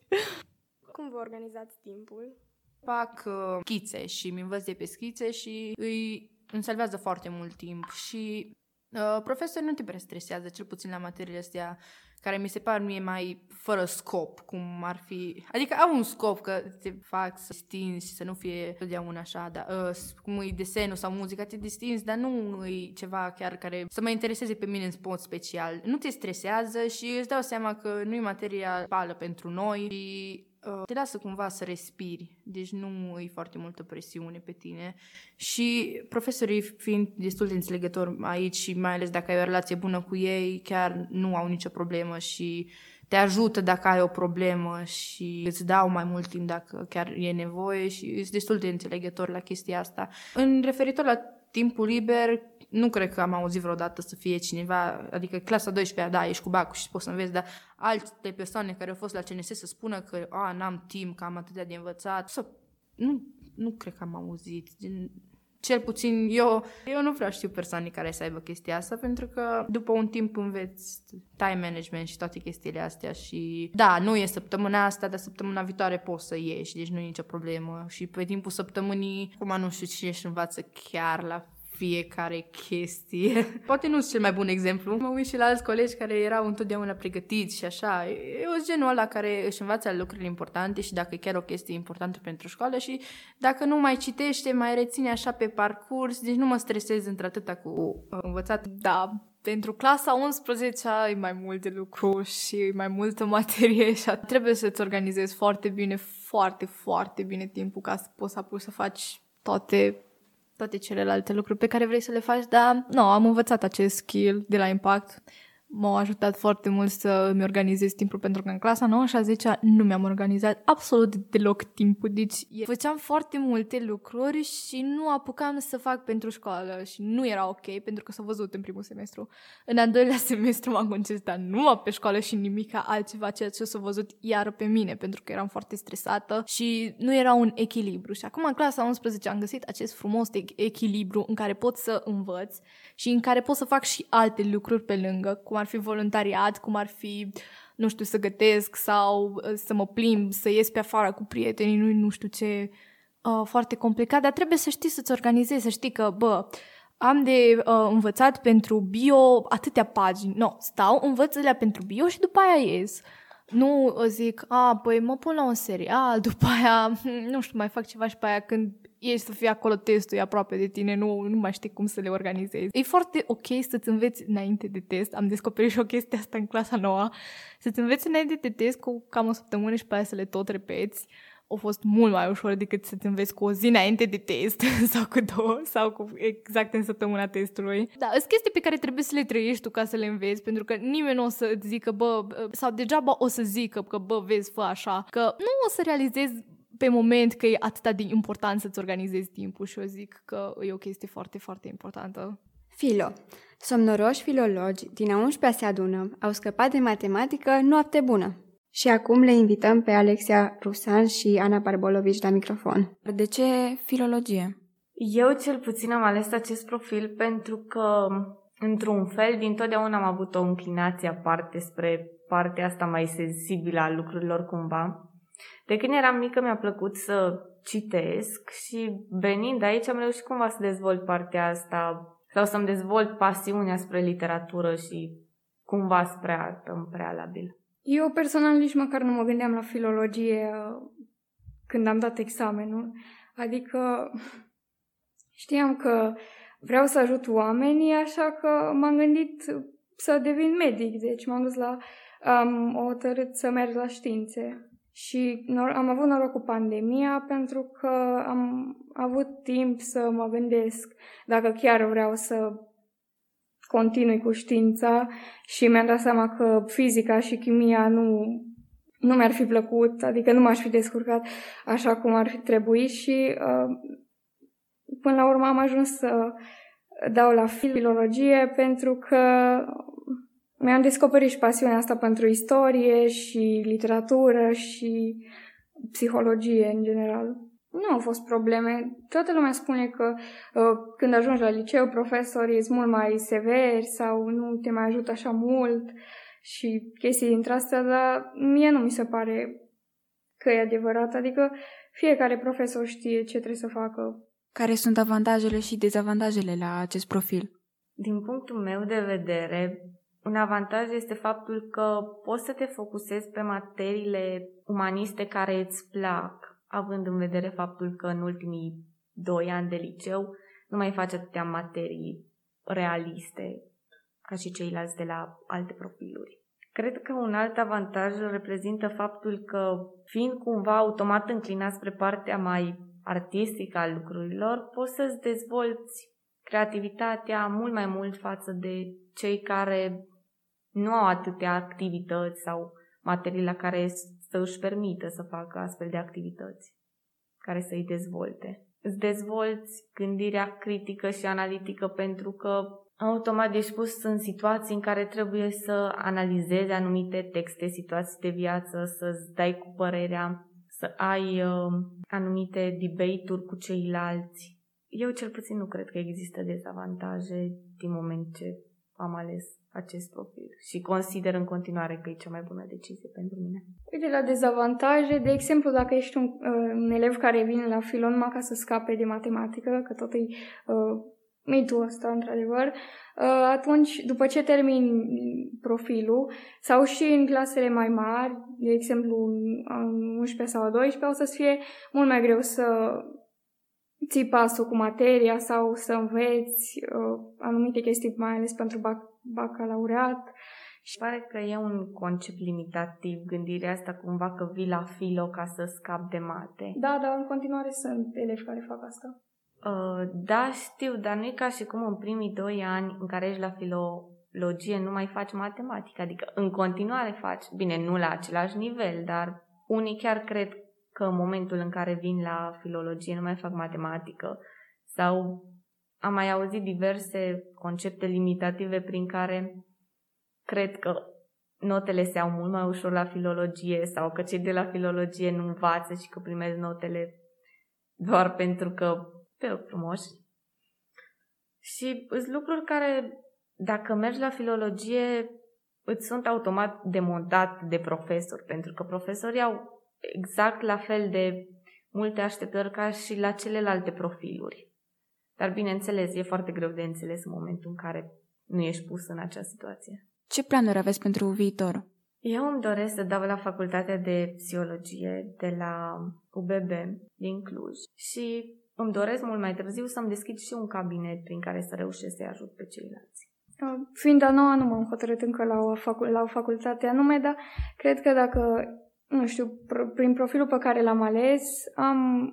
Cum vă organizați timpul? Fac uh, schițe și mi învăț de pe schițe și îi îmi salvează foarte mult timp și uh, profesorii nu te prea stresează, cel puțin la materiile astea care mi se par mie mai fără scop, cum ar fi... Adică au un scop că te fac să stinzi și să nu fie totdeauna așa, dar, uh, cum e desenul sau muzica, te distinzi, dar nu e ceva chiar care să mă intereseze pe mine în spot special. Nu te stresează și îți dau seama că nu e materia pală pentru noi și uh, te lasă cumva să respiri, deci nu e foarte multă presiune pe tine și profesorii fiind destul de înțelegători aici și mai ales dacă ai o relație bună cu ei, chiar nu au nicio problemă și te ajută dacă ai o problemă și îți dau mai mult timp dacă chiar e nevoie și sunt destul de înțelegător la chestia asta. În referitor la timpul liber, nu cred că am auzit vreodată să fie cineva, adică clasa 12 da, ești cu bacul și poți să înveți, dar alte persoane care au fost la CNS să spună că a, n-am timp, că am atâtea de învățat, să, nu, nu cred că am auzit. Cel puțin eu, eu nu vreau știu persoane care să aibă chestia asta, pentru că după un timp înveți time management și toate chestiile astea și da, nu e săptămâna asta, dar săptămâna viitoare poți să ieși, deci nu e nicio problemă. Și pe timpul săptămânii, cum nu știu cine își învață chiar la fiecare chestie. Poate nu sunt cel mai bun exemplu. Mă uit și la alți colegi care erau întotdeauna pregătiți și așa. E o genul ăla care își învață lucrurile importante și dacă e chiar o chestie importantă pentru școală și dacă nu mai citește, mai reține așa pe parcurs, deci nu mă stresez într-atâta cu uh, învățat. Da, pentru clasa 11 ai mai multe lucruri și mai multă materie și trebuie să-ți organizezi foarte bine, foarte, foarte bine timpul ca să poți să apuci să faci toate toate celelalte lucruri pe care vrei să le faci, dar nu, am învățat acest skill de la Impact m-au ajutat foarte mult să îmi organizez timpul pentru că în clasa 9 și a 10 nu mi-am organizat absolut deloc timpul. Deci făceam foarte multe lucruri și nu apucam să fac pentru școală și nu era ok pentru că s-a văzut în primul semestru. În al doilea semestru m-am concentrat numai pe școală și nimic altceva, ceea ce s-a văzut iar pe mine pentru că eram foarte stresată și nu era un echilibru. Și acum în clasa 11 am găsit acest frumos echilibru în care pot să învăț și în care pot să fac și alte lucruri pe lângă, cum ar fi voluntariat, cum ar fi, nu știu, să gătesc sau uh, să mă plimb, să ies pe afară cu prietenii, nu, nu știu ce, uh, foarte complicat, dar trebuie să știi să-ți organizezi, să știi că, bă, am de uh, învățat pentru bio atâtea pagini. Nu, no, stau, învăț pentru bio și după aia ies. Nu zic, a, păi mă pun la un serial, după aia, nu știu, mai fac ceva și pe aia când ești să fie acolo testul, e aproape de tine, nu, nu mai știi cum să le organizezi. E foarte ok să-ți înveți înainte de test, am descoperit și o chestie asta în clasa nouă, să-ți înveți înainte de test cu cam o săptămână și pe aia să le tot repeți. A fost mult mai ușor decât să-ți înveți cu o zi înainte de test sau cu două sau cu exact în săptămâna testului. Da, sunt chestii pe care trebuie să le trăiești tu ca să le înveți, pentru că nimeni nu o să zică, bă, sau degeaba o să zică că, bă, vezi, fă așa, că nu o să realizezi pe moment că e atât de important să-ți organizezi timpul și eu zic că e o chestie foarte, foarte importantă. Filo. Somnoroși filologi din a 11 se adună, au scăpat de matematică noapte bună. Și acum le invităm pe Alexia Rusan și Ana Barbolovici la microfon. De ce filologie? Eu cel puțin am ales acest profil pentru că, într-un fel, din totdeauna am avut o înclinație aparte spre partea asta mai sensibilă a lucrurilor cumva. De când eram mică mi-a plăcut să citesc și venind aici am reușit cumva să dezvolt partea asta sau să-mi dezvolt pasiunea spre literatură și cumva spre artă în prealabil. Eu personal nici măcar nu mă gândeam la filologie uh, când am dat examenul. Adică știam că vreau să ajut oamenii, așa că m-am gândit să devin medic. Deci m-am dus la... Am um, hotărât să merg la științe. Și am avut noroc cu pandemia pentru că am avut timp să mă gândesc dacă chiar vreau să continui cu știința și mi-am dat seama că fizica și chimia nu, nu mi-ar fi plăcut, adică nu m-aș fi descurcat așa cum ar fi trebuit și uh, până la urmă am ajuns să dau la filologie pentru că mi-am descoperit și pasiunea asta pentru istorie și literatură și psihologie în general. Nu au fost probleme. Toată lumea spune că uh, când ajungi la liceu, profesorii sunt mult mai severi sau nu te mai ajută așa mult și chestii dintre astea, dar mie nu mi se pare că e adevărat. Adică fiecare profesor știe ce trebuie să facă. Care sunt avantajele și dezavantajele la acest profil? Din punctul meu de vedere, un avantaj este faptul că poți să te focusezi pe materiile umaniste care îți plac, având în vedere faptul că în ultimii doi ani de liceu nu mai faci atâtea materii realiste ca și ceilalți de la alte profiluri. Cred că un alt avantaj reprezintă faptul că, fiind cumva automat înclinat spre partea mai artistică a lucrurilor, poți să-ți dezvolți creativitatea mult mai mult față de cei care nu au atâtea activități sau materii la care să își permită să facă astfel de activități care să-i dezvolte. Îți dezvolți gândirea critică și analitică pentru că automat ești pus în situații în care trebuie să analizezi anumite texte, situații de viață, să-ți dai cu părerea, să ai uh, anumite debate-uri cu ceilalți. Eu cel puțin nu cred că există dezavantaje din moment ce am ales acest profil și consider în continuare că e cea mai bună decizie pentru mine. Uite, la dezavantaje, de exemplu, dacă ești un, uh, un elev care vine la filon numai ca să scape de matematică, că tot e uh, mitul ăsta, într-adevăr, uh, atunci, după ce termin profilul, sau și în clasele mai mari, de exemplu, în 11 sau 12, o să fie mult mai greu să ții pasul cu materia sau să înveți uh, anumite chestii, mai ales pentru bac- bacalaureat. Și pare că e un concept limitativ, gândirea asta cumva că vii la filo ca să scap de mate. Da, dar în continuare sunt elevi care fac asta. Uh, da, știu, dar nu e ca și cum în primii doi ani în care ești la filologie nu mai faci matematică, adică în continuare faci, bine, nu la același nivel, dar unii chiar cred că în momentul în care vin la filologie nu mai fac matematică sau am mai auzit diverse concepte limitative prin care cred că notele se au mult mai ușor la filologie sau că cei de la filologie nu învață și că primesc notele doar pentru că pe frumoși. Și sunt lucruri care, dacă mergi la filologie, îți sunt automat demontat de profesori, pentru că profesorii au exact la fel de multe așteptări ca și la celelalte profiluri. Dar, bineînțeles, e foarte greu de înțeles în momentul în care nu ești pus în acea situație. Ce planuri aveți pentru viitor? Eu îmi doresc să dau la facultatea de psihologie de la UBB din Cluj și îmi doresc mult mai târziu să-mi deschid și un cabinet prin care să reușesc să-i ajut pe ceilalți. Fiind a noua, nu m-am hotărât încă la o, facu- la o facultate anume, dar cred că dacă, nu știu, prin profilul pe care l-am ales, am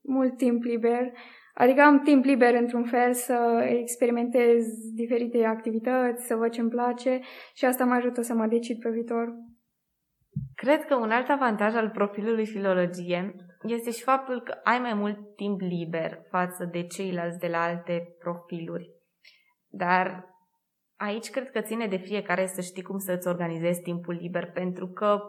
mult timp liber, adică am timp liber într-un fel să experimentez diferite activități, să văd ce-mi place și asta mă ajută să mă decid pe viitor. Cred că un alt avantaj al profilului filologie este și faptul că ai mai mult timp liber față de ceilalți de la alte profiluri. Dar aici cred că ține de fiecare să știi cum să-ți organizezi timpul liber, pentru că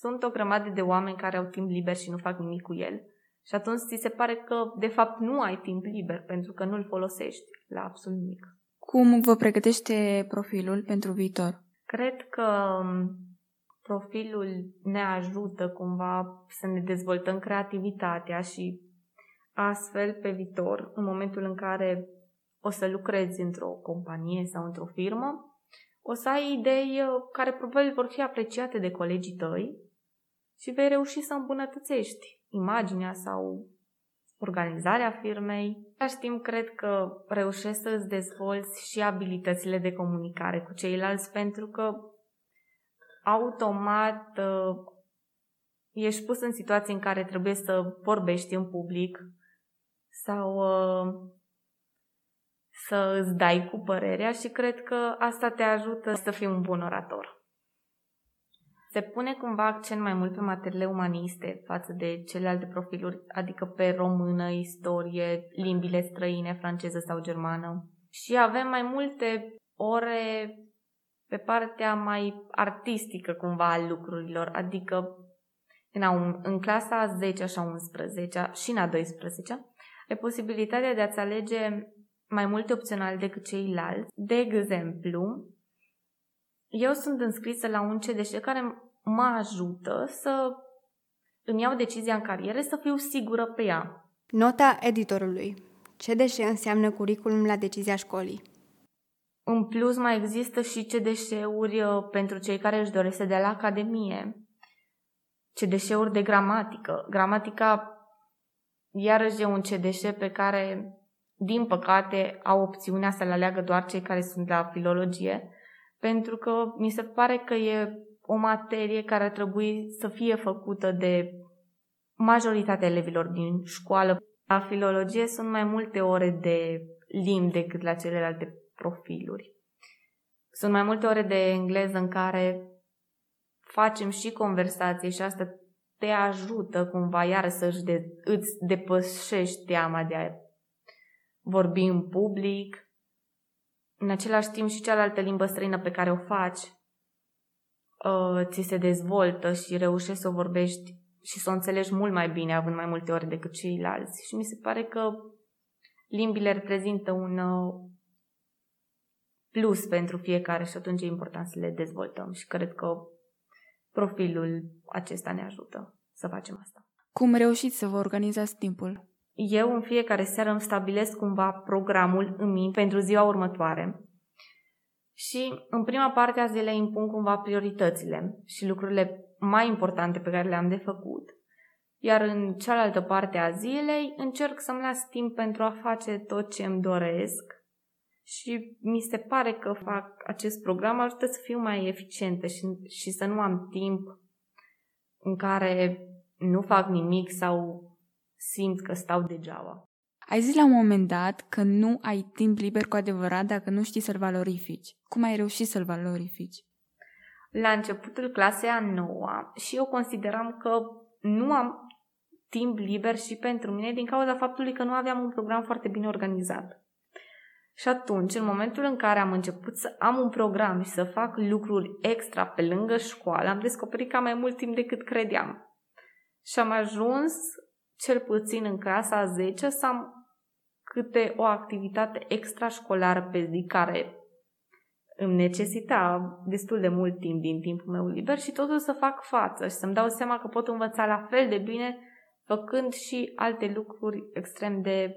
sunt o grămadă de oameni care au timp liber și nu fac nimic cu el. Și atunci ți se pare că, de fapt, nu ai timp liber pentru că nu-l folosești la absolut nimic. Cum vă pregătește profilul pentru viitor? Cred că um, profilul ne ajută cumva să ne dezvoltăm creativitatea și astfel pe viitor, în momentul în care o să lucrezi într-o companie sau într-o firmă, o să ai idei uh, care probabil vor fi apreciate de colegii tăi și vei reuși să îmbunătățești imaginea sau organizarea firmei. În timp, cred că reușești să îți dezvolți și abilitățile de comunicare cu ceilalți pentru că automat uh, ești pus în situații în care trebuie să vorbești în public sau uh, să îți dai cu părerea și cred că asta te ajută să fii un bun orator. Se pune cumva accent mai mult pe materiile umaniste față de celelalte profiluri, adică pe română, istorie, limbile străine, franceză sau germană. Și avem mai multe ore pe partea mai artistică cumva a lucrurilor, adică în, a, în clasa a 10 și a 11 și în a 12 ai posibilitatea de a-ți alege mai multe opționale decât ceilalți. De exemplu, eu sunt înscrisă la un CDș care mă ajută să îmi iau decizia în carieră să fiu sigură pe ea. Nota editorului. CDș înseamnă curriculum la decizia școlii. În plus, mai există și CDș-uri uh, pentru cei care își doresc să dea la academie. CDș-uri de gramatică. Gramatica, iarăși, e un CDș pe care, din păcate, au opțiunea să-l aleagă doar cei care sunt la filologie, pentru că mi se pare că e o materie care ar trebui să fie făcută de majoritatea elevilor din școală. La filologie sunt mai multe ore de limbi decât la celelalte profiluri. Sunt mai multe ore de engleză în care facem și conversații și asta te ajută cumva iar să de, îți depășești teama de a vorbi în public. În același timp și cealaltă limbă străină pe care o faci uh, ți se dezvoltă și reușești să o vorbești și să o înțelegi mult mai bine având mai multe ore decât ceilalți. Și mi se pare că limbile reprezintă un uh, plus pentru fiecare și atunci e important să le dezvoltăm și cred că profilul acesta ne ajută să facem asta. Cum reușiți să vă organizați timpul? Eu în fiecare seară îmi stabilesc cumva programul în minte pentru ziua următoare și în prima parte a zilei impun cumva prioritățile și lucrurile mai importante pe care le-am de făcut. Iar în cealaltă parte a zilei încerc să-mi las timp pentru a face tot ce îmi doresc și mi se pare că fac acest program ajută să fiu mai eficientă și, și să nu am timp în care nu fac nimic sau simt că stau degeaba. Ai zis la un moment dat că nu ai timp liber cu adevărat dacă nu știi să-l valorifici. Cum ai reușit să-l valorifici? La începutul clasei a noua și eu consideram că nu am timp liber și pentru mine din cauza faptului că nu aveam un program foarte bine organizat. Și atunci, în momentul în care am început să am un program și să fac lucruri extra pe lângă școală, am descoperit că am mai mult timp decât credeam. Și am ajuns, cel puțin în clasa a 10, să am câte o activitate extrașcolară pe zi care îmi necesita destul de mult timp din timpul meu liber și totul să fac față și să-mi dau seama că pot învăța la fel de bine făcând și alte lucruri extrem de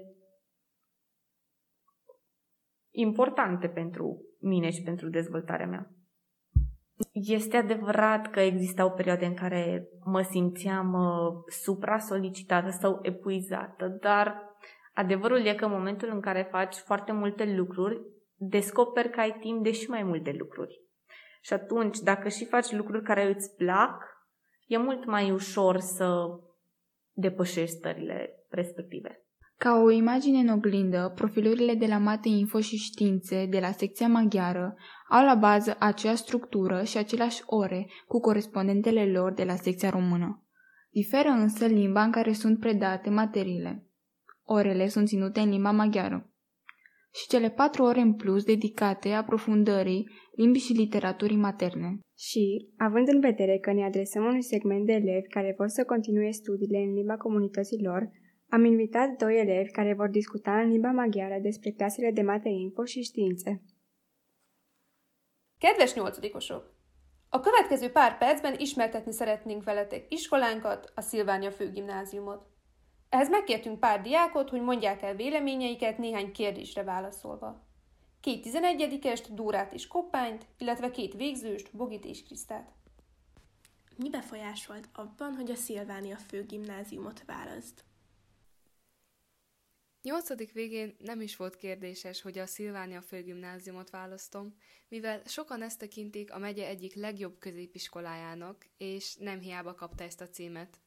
importante pentru mine și pentru dezvoltarea mea. Este adevărat că existau perioade în care mă simțeam uh, supra-solicitată sau epuizată, dar adevărul e că în momentul în care faci foarte multe lucruri, descoperi că ai timp de și mai multe lucruri. Și atunci, dacă și faci lucruri care îți plac, e mult mai ușor să depășești stările respective. Ca o imagine în oglindă, profilurile de la Mate Info și Științe de la secția maghiară au la bază aceeași structură și aceleași ore cu corespondentele lor de la secția română. Diferă însă limba în care sunt predate materiile. Orele sunt ținute în limba maghiară. Și cele patru ore în plus dedicate aprofundării limbii și literaturii materne. Și, având în vedere că ne adresăm unui segment de elevi care vor să continue studiile în limba comunității lor, am invitat doi elevi care vor discuta în limba maghiară despre clasele de mate info și științe. Kedves nyolcadikosok! A következő pár percben ismertetni szeretnénk veletek iskolánkat, a Szilvánia főgimnáziumot. Ehhez megkértünk pár diákot, hogy mondják el véleményeiket néhány kérdésre válaszolva. Két tizenegyedikest, Dórát és Koppányt, illetve két végzőst, Bogit és Krisztát. Mi befolyásolt abban, hogy a Szilvánia főgimnáziumot választ? Nyolcadik végén nem is volt kérdéses, hogy a Szilvánia főgimnáziumot választom, mivel sokan ezt tekintik a megye egyik legjobb középiskolájának, és nem hiába kapta ezt a címet.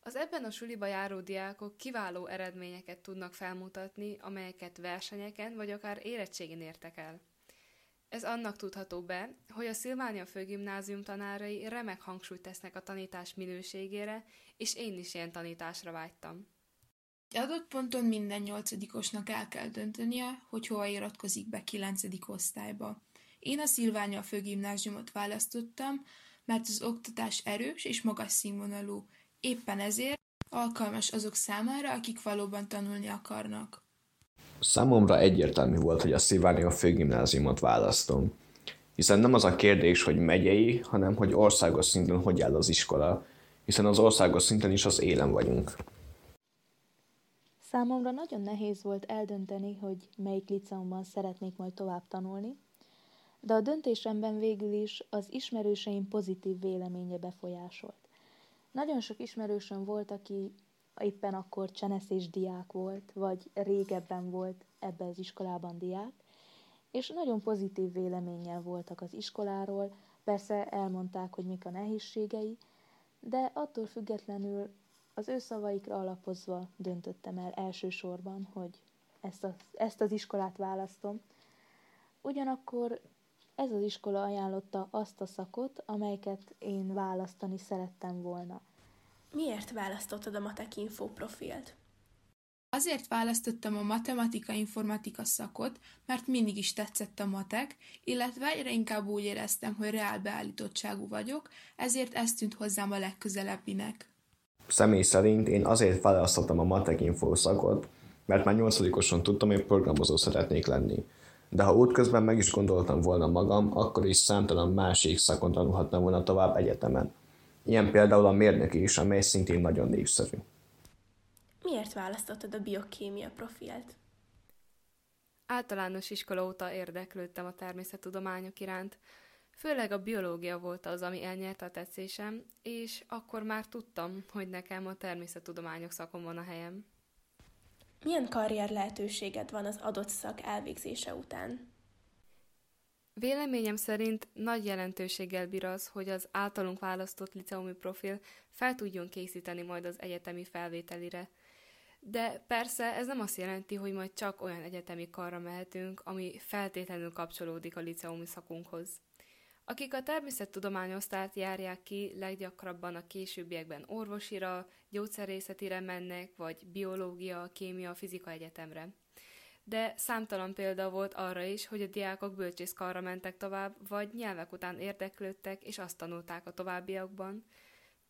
Az ebben a suliba járó diákok kiváló eredményeket tudnak felmutatni, amelyeket versenyeken vagy akár érettségén értek el. Ez annak tudható be, hogy a Szilvánia főgimnázium tanárai remek hangsúlyt tesznek a tanítás minőségére, és én is ilyen tanításra vágytam. Egy adott ponton minden nyolcadikosnak el kell döntenie, hogy hova iratkozik be kilencedik osztályba. Én a Szilvánia főgimnáziumot választottam, mert az oktatás erős és magas színvonalú, éppen ezért alkalmas azok számára, akik valóban tanulni akarnak. Számomra egyértelmű volt, hogy a Szilvánia főgimnáziumot választom, hiszen nem az a kérdés, hogy megyei, hanem hogy országos szinten hogy áll az iskola, hiszen az országos szinten is az élen vagyunk. Számomra nagyon nehéz volt eldönteni, hogy melyik liceumban szeretnék majd tovább tanulni, de a döntésemben végül is az ismerőseim pozitív véleménye befolyásolt. Nagyon sok ismerősöm volt, aki éppen akkor cseneszés diák volt, vagy régebben volt ebbe az iskolában diák, és nagyon pozitív véleménnyel voltak az iskoláról, persze elmondták, hogy mik a nehézségei, de attól függetlenül az ő szavaikra alapozva döntöttem el elsősorban, hogy ezt, a, ezt az iskolát választom. Ugyanakkor ez az iskola ajánlotta azt a szakot, amelyeket én választani szerettem volna. Miért választottad a Matek Info profilt? Azért választottam a matematika-informatika szakot, mert mindig is tetszett a matek, illetve egyre inkább úgy éreztem, hogy reál beállítottságú vagyok, ezért ez tűnt hozzám a legközelebbinek. Személy szerint én azért választottam a matek info szakot, mert már nyolcadikosan tudtam, hogy programozó szeretnék lenni. De ha útközben meg is gondoltam volna magam, akkor is számtalan másik szakon tanulhattam volna tovább egyetemen. Ilyen például a mérnöki is, amely szintén nagyon népszerű. Miért választottad a biokémia profilt? Általános iskola óta érdeklődtem a természettudományok iránt, főleg a biológia volt az, ami elnyerte a tetszésem, és akkor már tudtam, hogy nekem a természettudományok szakon van a helyem. Milyen karrier lehetőséged van az adott szak elvégzése után? Véleményem szerint nagy jelentőséggel bír az, hogy az általunk választott liceumi profil fel tudjon készíteni majd az egyetemi felvételire – de persze ez nem azt jelenti, hogy majd csak olyan egyetemi karra mehetünk, ami feltétlenül kapcsolódik a liceumi szakunkhoz. Akik a természettudományosztályt járják ki, leggyakrabban a későbbiekben orvosira, gyógyszerészetire mennek, vagy biológia, kémia, fizika egyetemre. De számtalan példa volt arra is, hogy a diákok bölcsészkarra mentek tovább, vagy nyelvek után érdeklődtek, és azt tanulták a továbbiakban,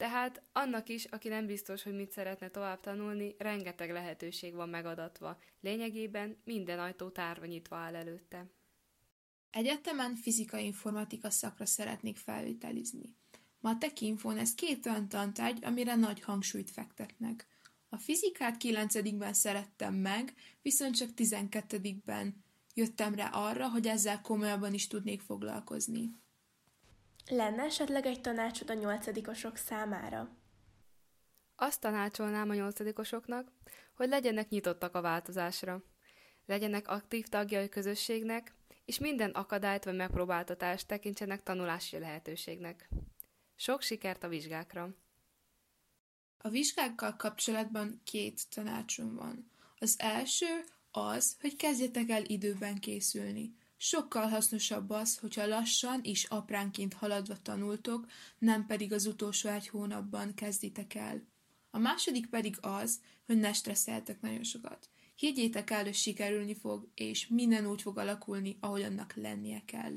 tehát annak is, aki nem biztos, hogy mit szeretne tovább tanulni, rengeteg lehetőség van megadatva. Lényegében minden ajtó tárva nyitva áll előtte. Egyetemen fizikai informatika szakra szeretnék felvételizni. Ma a Tekinfon ez két olyan tantárgy, amire nagy hangsúlyt fektetnek. A fizikát 9 szerettem meg, viszont csak 12-ben jöttem rá arra, hogy ezzel komolyabban is tudnék foglalkozni. Lenne esetleg egy tanácsod a nyolcadikosok számára? Azt tanácsolnám a nyolcadikosoknak, hogy legyenek nyitottak a változásra. Legyenek aktív tagjai közösségnek, és minden akadályt vagy megpróbáltatást tekintsenek tanulási lehetőségnek. Sok sikert a vizsgákra! A vizsgákkal kapcsolatban két tanácsom van. Az első az, hogy kezdjetek el időben készülni. Sokkal hasznosabb az, hogyha lassan és apránként haladva tanultok, nem pedig az utolsó egy hónapban kezditek el. A második pedig az, hogy ne stresszeltek nagyon sokat. Higgyétek el, hogy sikerülni fog, és minden úgy fog alakulni, ahogy annak lennie kell.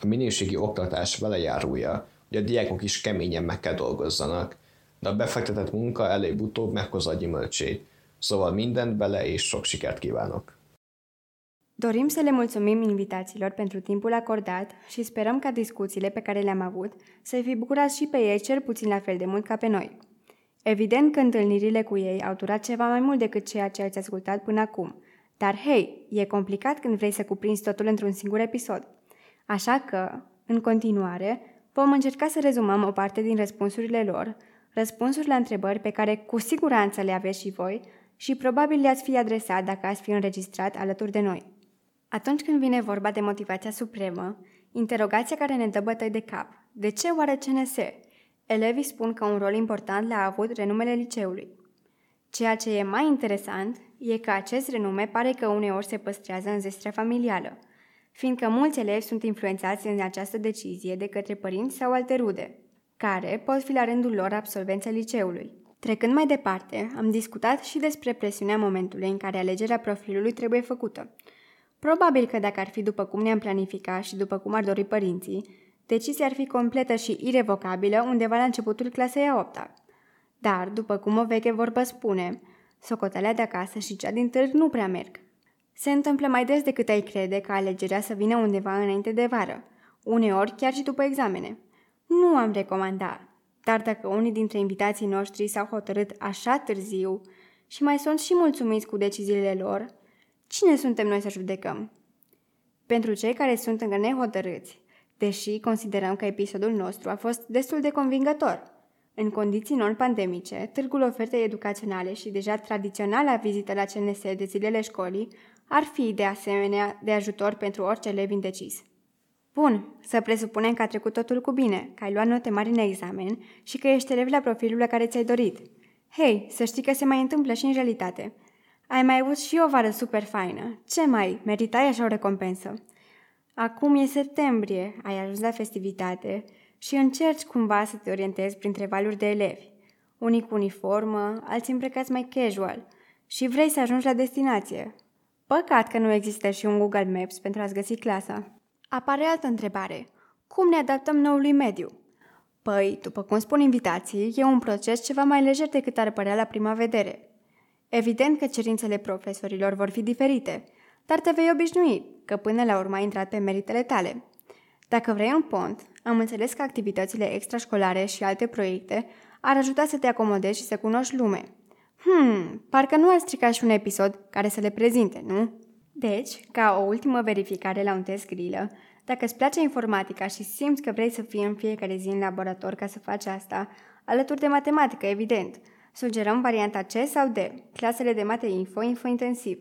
A minőségi oktatás vele járója, hogy a diákok is keményen meg kell dolgozzanak, de a befektetett munka előbb-utóbb meghozza a gyümölcsét. Szóval mindent bele és sok sikert kívánok! Dorim să le mulțumim invitațiilor pentru timpul acordat și sperăm ca discuțiile pe care le-am avut să fi bucurat și pe ei cel puțin la fel de mult ca pe noi. Evident că întâlnirile cu ei au durat ceva mai mult decât ceea ce ați ascultat până acum, dar hei, e complicat când vrei să cuprinzi totul într-un singur episod. Așa că, în continuare, vom încerca să rezumăm o parte din răspunsurile lor, răspunsuri la întrebări pe care cu siguranță le aveți și voi și probabil le-ați fi adresat dacă ați fi înregistrat alături de noi. Atunci când vine vorba de motivația supremă, interogația care ne dă bătăi de cap, de ce oare CNS? Elevii spun că un rol important le-a avut renumele liceului. Ceea ce e mai interesant e că acest renume pare că uneori se păstrează în zestrea familială, fiindcă mulți elevi sunt influențați în această decizie de către părinți sau alte rude, care pot fi la rândul lor absolvenții liceului. Trecând mai departe, am discutat și despre presiunea momentului în care alegerea profilului trebuie făcută – Probabil că dacă ar fi după cum ne-am planificat și după cum ar dori părinții, decizia ar fi completă și irevocabilă undeva la începutul clasei a 8 -a. Dar, după cum o veche vorbă spune, socotelea de acasă și cea din târg nu prea merg. Se întâmplă mai des decât ai crede ca alegerea să vină undeva înainte de vară, uneori chiar și după examene. Nu am recomandat, dar dacă unii dintre invitații noștri s-au hotărât așa târziu și mai sunt și mulțumiți cu deciziile lor, Cine suntem noi să judecăm? Pentru cei care sunt încă nehotărâți, deși considerăm că episodul nostru a fost destul de convingător. În condiții non-pandemice, târgul ofertei educaționale și deja tradiționala vizită la CNS de zilele școlii ar fi, de asemenea, de ajutor pentru orice elev indecis. Bun, să presupunem că a trecut totul cu bine, că ai luat note mari în examen și că ești elev la profilul la care ți-ai dorit. Hei, să știi că se mai întâmplă și în realitate. Ai mai avut și o vară super faină. Ce mai? Meritai așa o recompensă. Acum e septembrie, ai ajuns la festivitate și încerci cumva să te orientezi printre valuri de elevi. Unii cu uniformă, alții îmbrăcați mai casual și vrei să ajungi la destinație. Păcat că nu există și un Google Maps pentru a-ți găsi clasa. Apare altă întrebare. Cum ne adaptăm noului mediu? Păi, după cum spun invitații, e un proces ceva mai lejer decât ar părea la prima vedere. Evident că cerințele profesorilor vor fi diferite, dar te vei obișnui, că până la urmă ai intrat pe meritele tale. Dacă vrei un pont, am înțeles că activitățile extrașcolare și alte proiecte ar ajuta să te acomodezi și să cunoști lume. Hmm, parcă nu ar strica și un episod care să le prezinte, nu? Deci, ca o ultimă verificare la un test grilă, dacă îți place informatica și simți că vrei să fii în fiecare zi în laborator ca să faci asta, alături de matematică, evident, sugerăm varianta C sau D, clasele de mate info, info intensiv.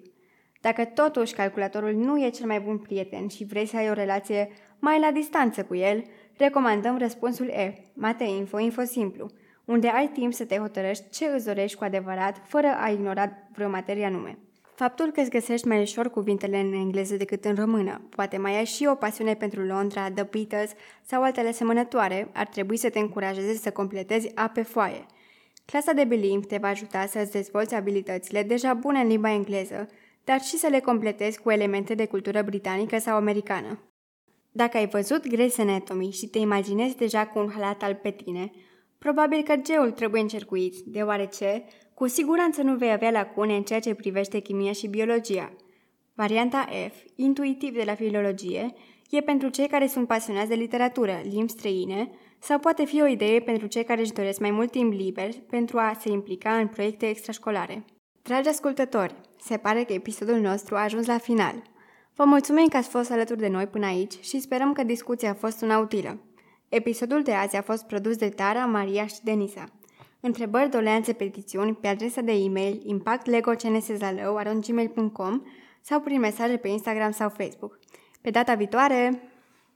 Dacă totuși calculatorul nu e cel mai bun prieten și vrei să ai o relație mai la distanță cu el, recomandăm răspunsul E, mate info, info simplu, unde ai timp să te hotărăști ce îți dorești cu adevărat, fără a ignora vreo materie anume. Faptul că îți găsești mai ușor cuvintele în engleză decât în română, poate mai ai și o pasiune pentru Londra, The Beatles sau altele asemănătoare, ar trebui să te încurajeze să completezi A pe foaie. Clasa de bilimb te va ajuta să-ți dezvolți abilitățile deja bune în limba engleză, dar și să le completezi cu elemente de cultură britanică sau americană. Dacă ai văzut Grey's Anatomy și te imaginezi deja cu un halat al pe tine, probabil că geul trebuie încercuit, deoarece cu siguranță nu vei avea lacune în ceea ce privește chimia și biologia. Varianta F, intuitiv de la filologie, e pentru cei care sunt pasionați de literatură, limbi străine, sau poate fi o idee pentru cei care își doresc mai mult timp liber pentru a se implica în proiecte extrașcolare. Dragi ascultători, se pare că episodul nostru a ajuns la final. Vă mulțumim că ați fost alături de noi până aici și sperăm că discuția a fost una utilă. Episodul de azi a fost produs de Tara, Maria și Denisa. Întrebări, doleanțe, petițiuni pe adresa de e-mail impactlegocnsezalău.gmail.com sau prin mesaje pe Instagram sau Facebook. Pe data viitoare!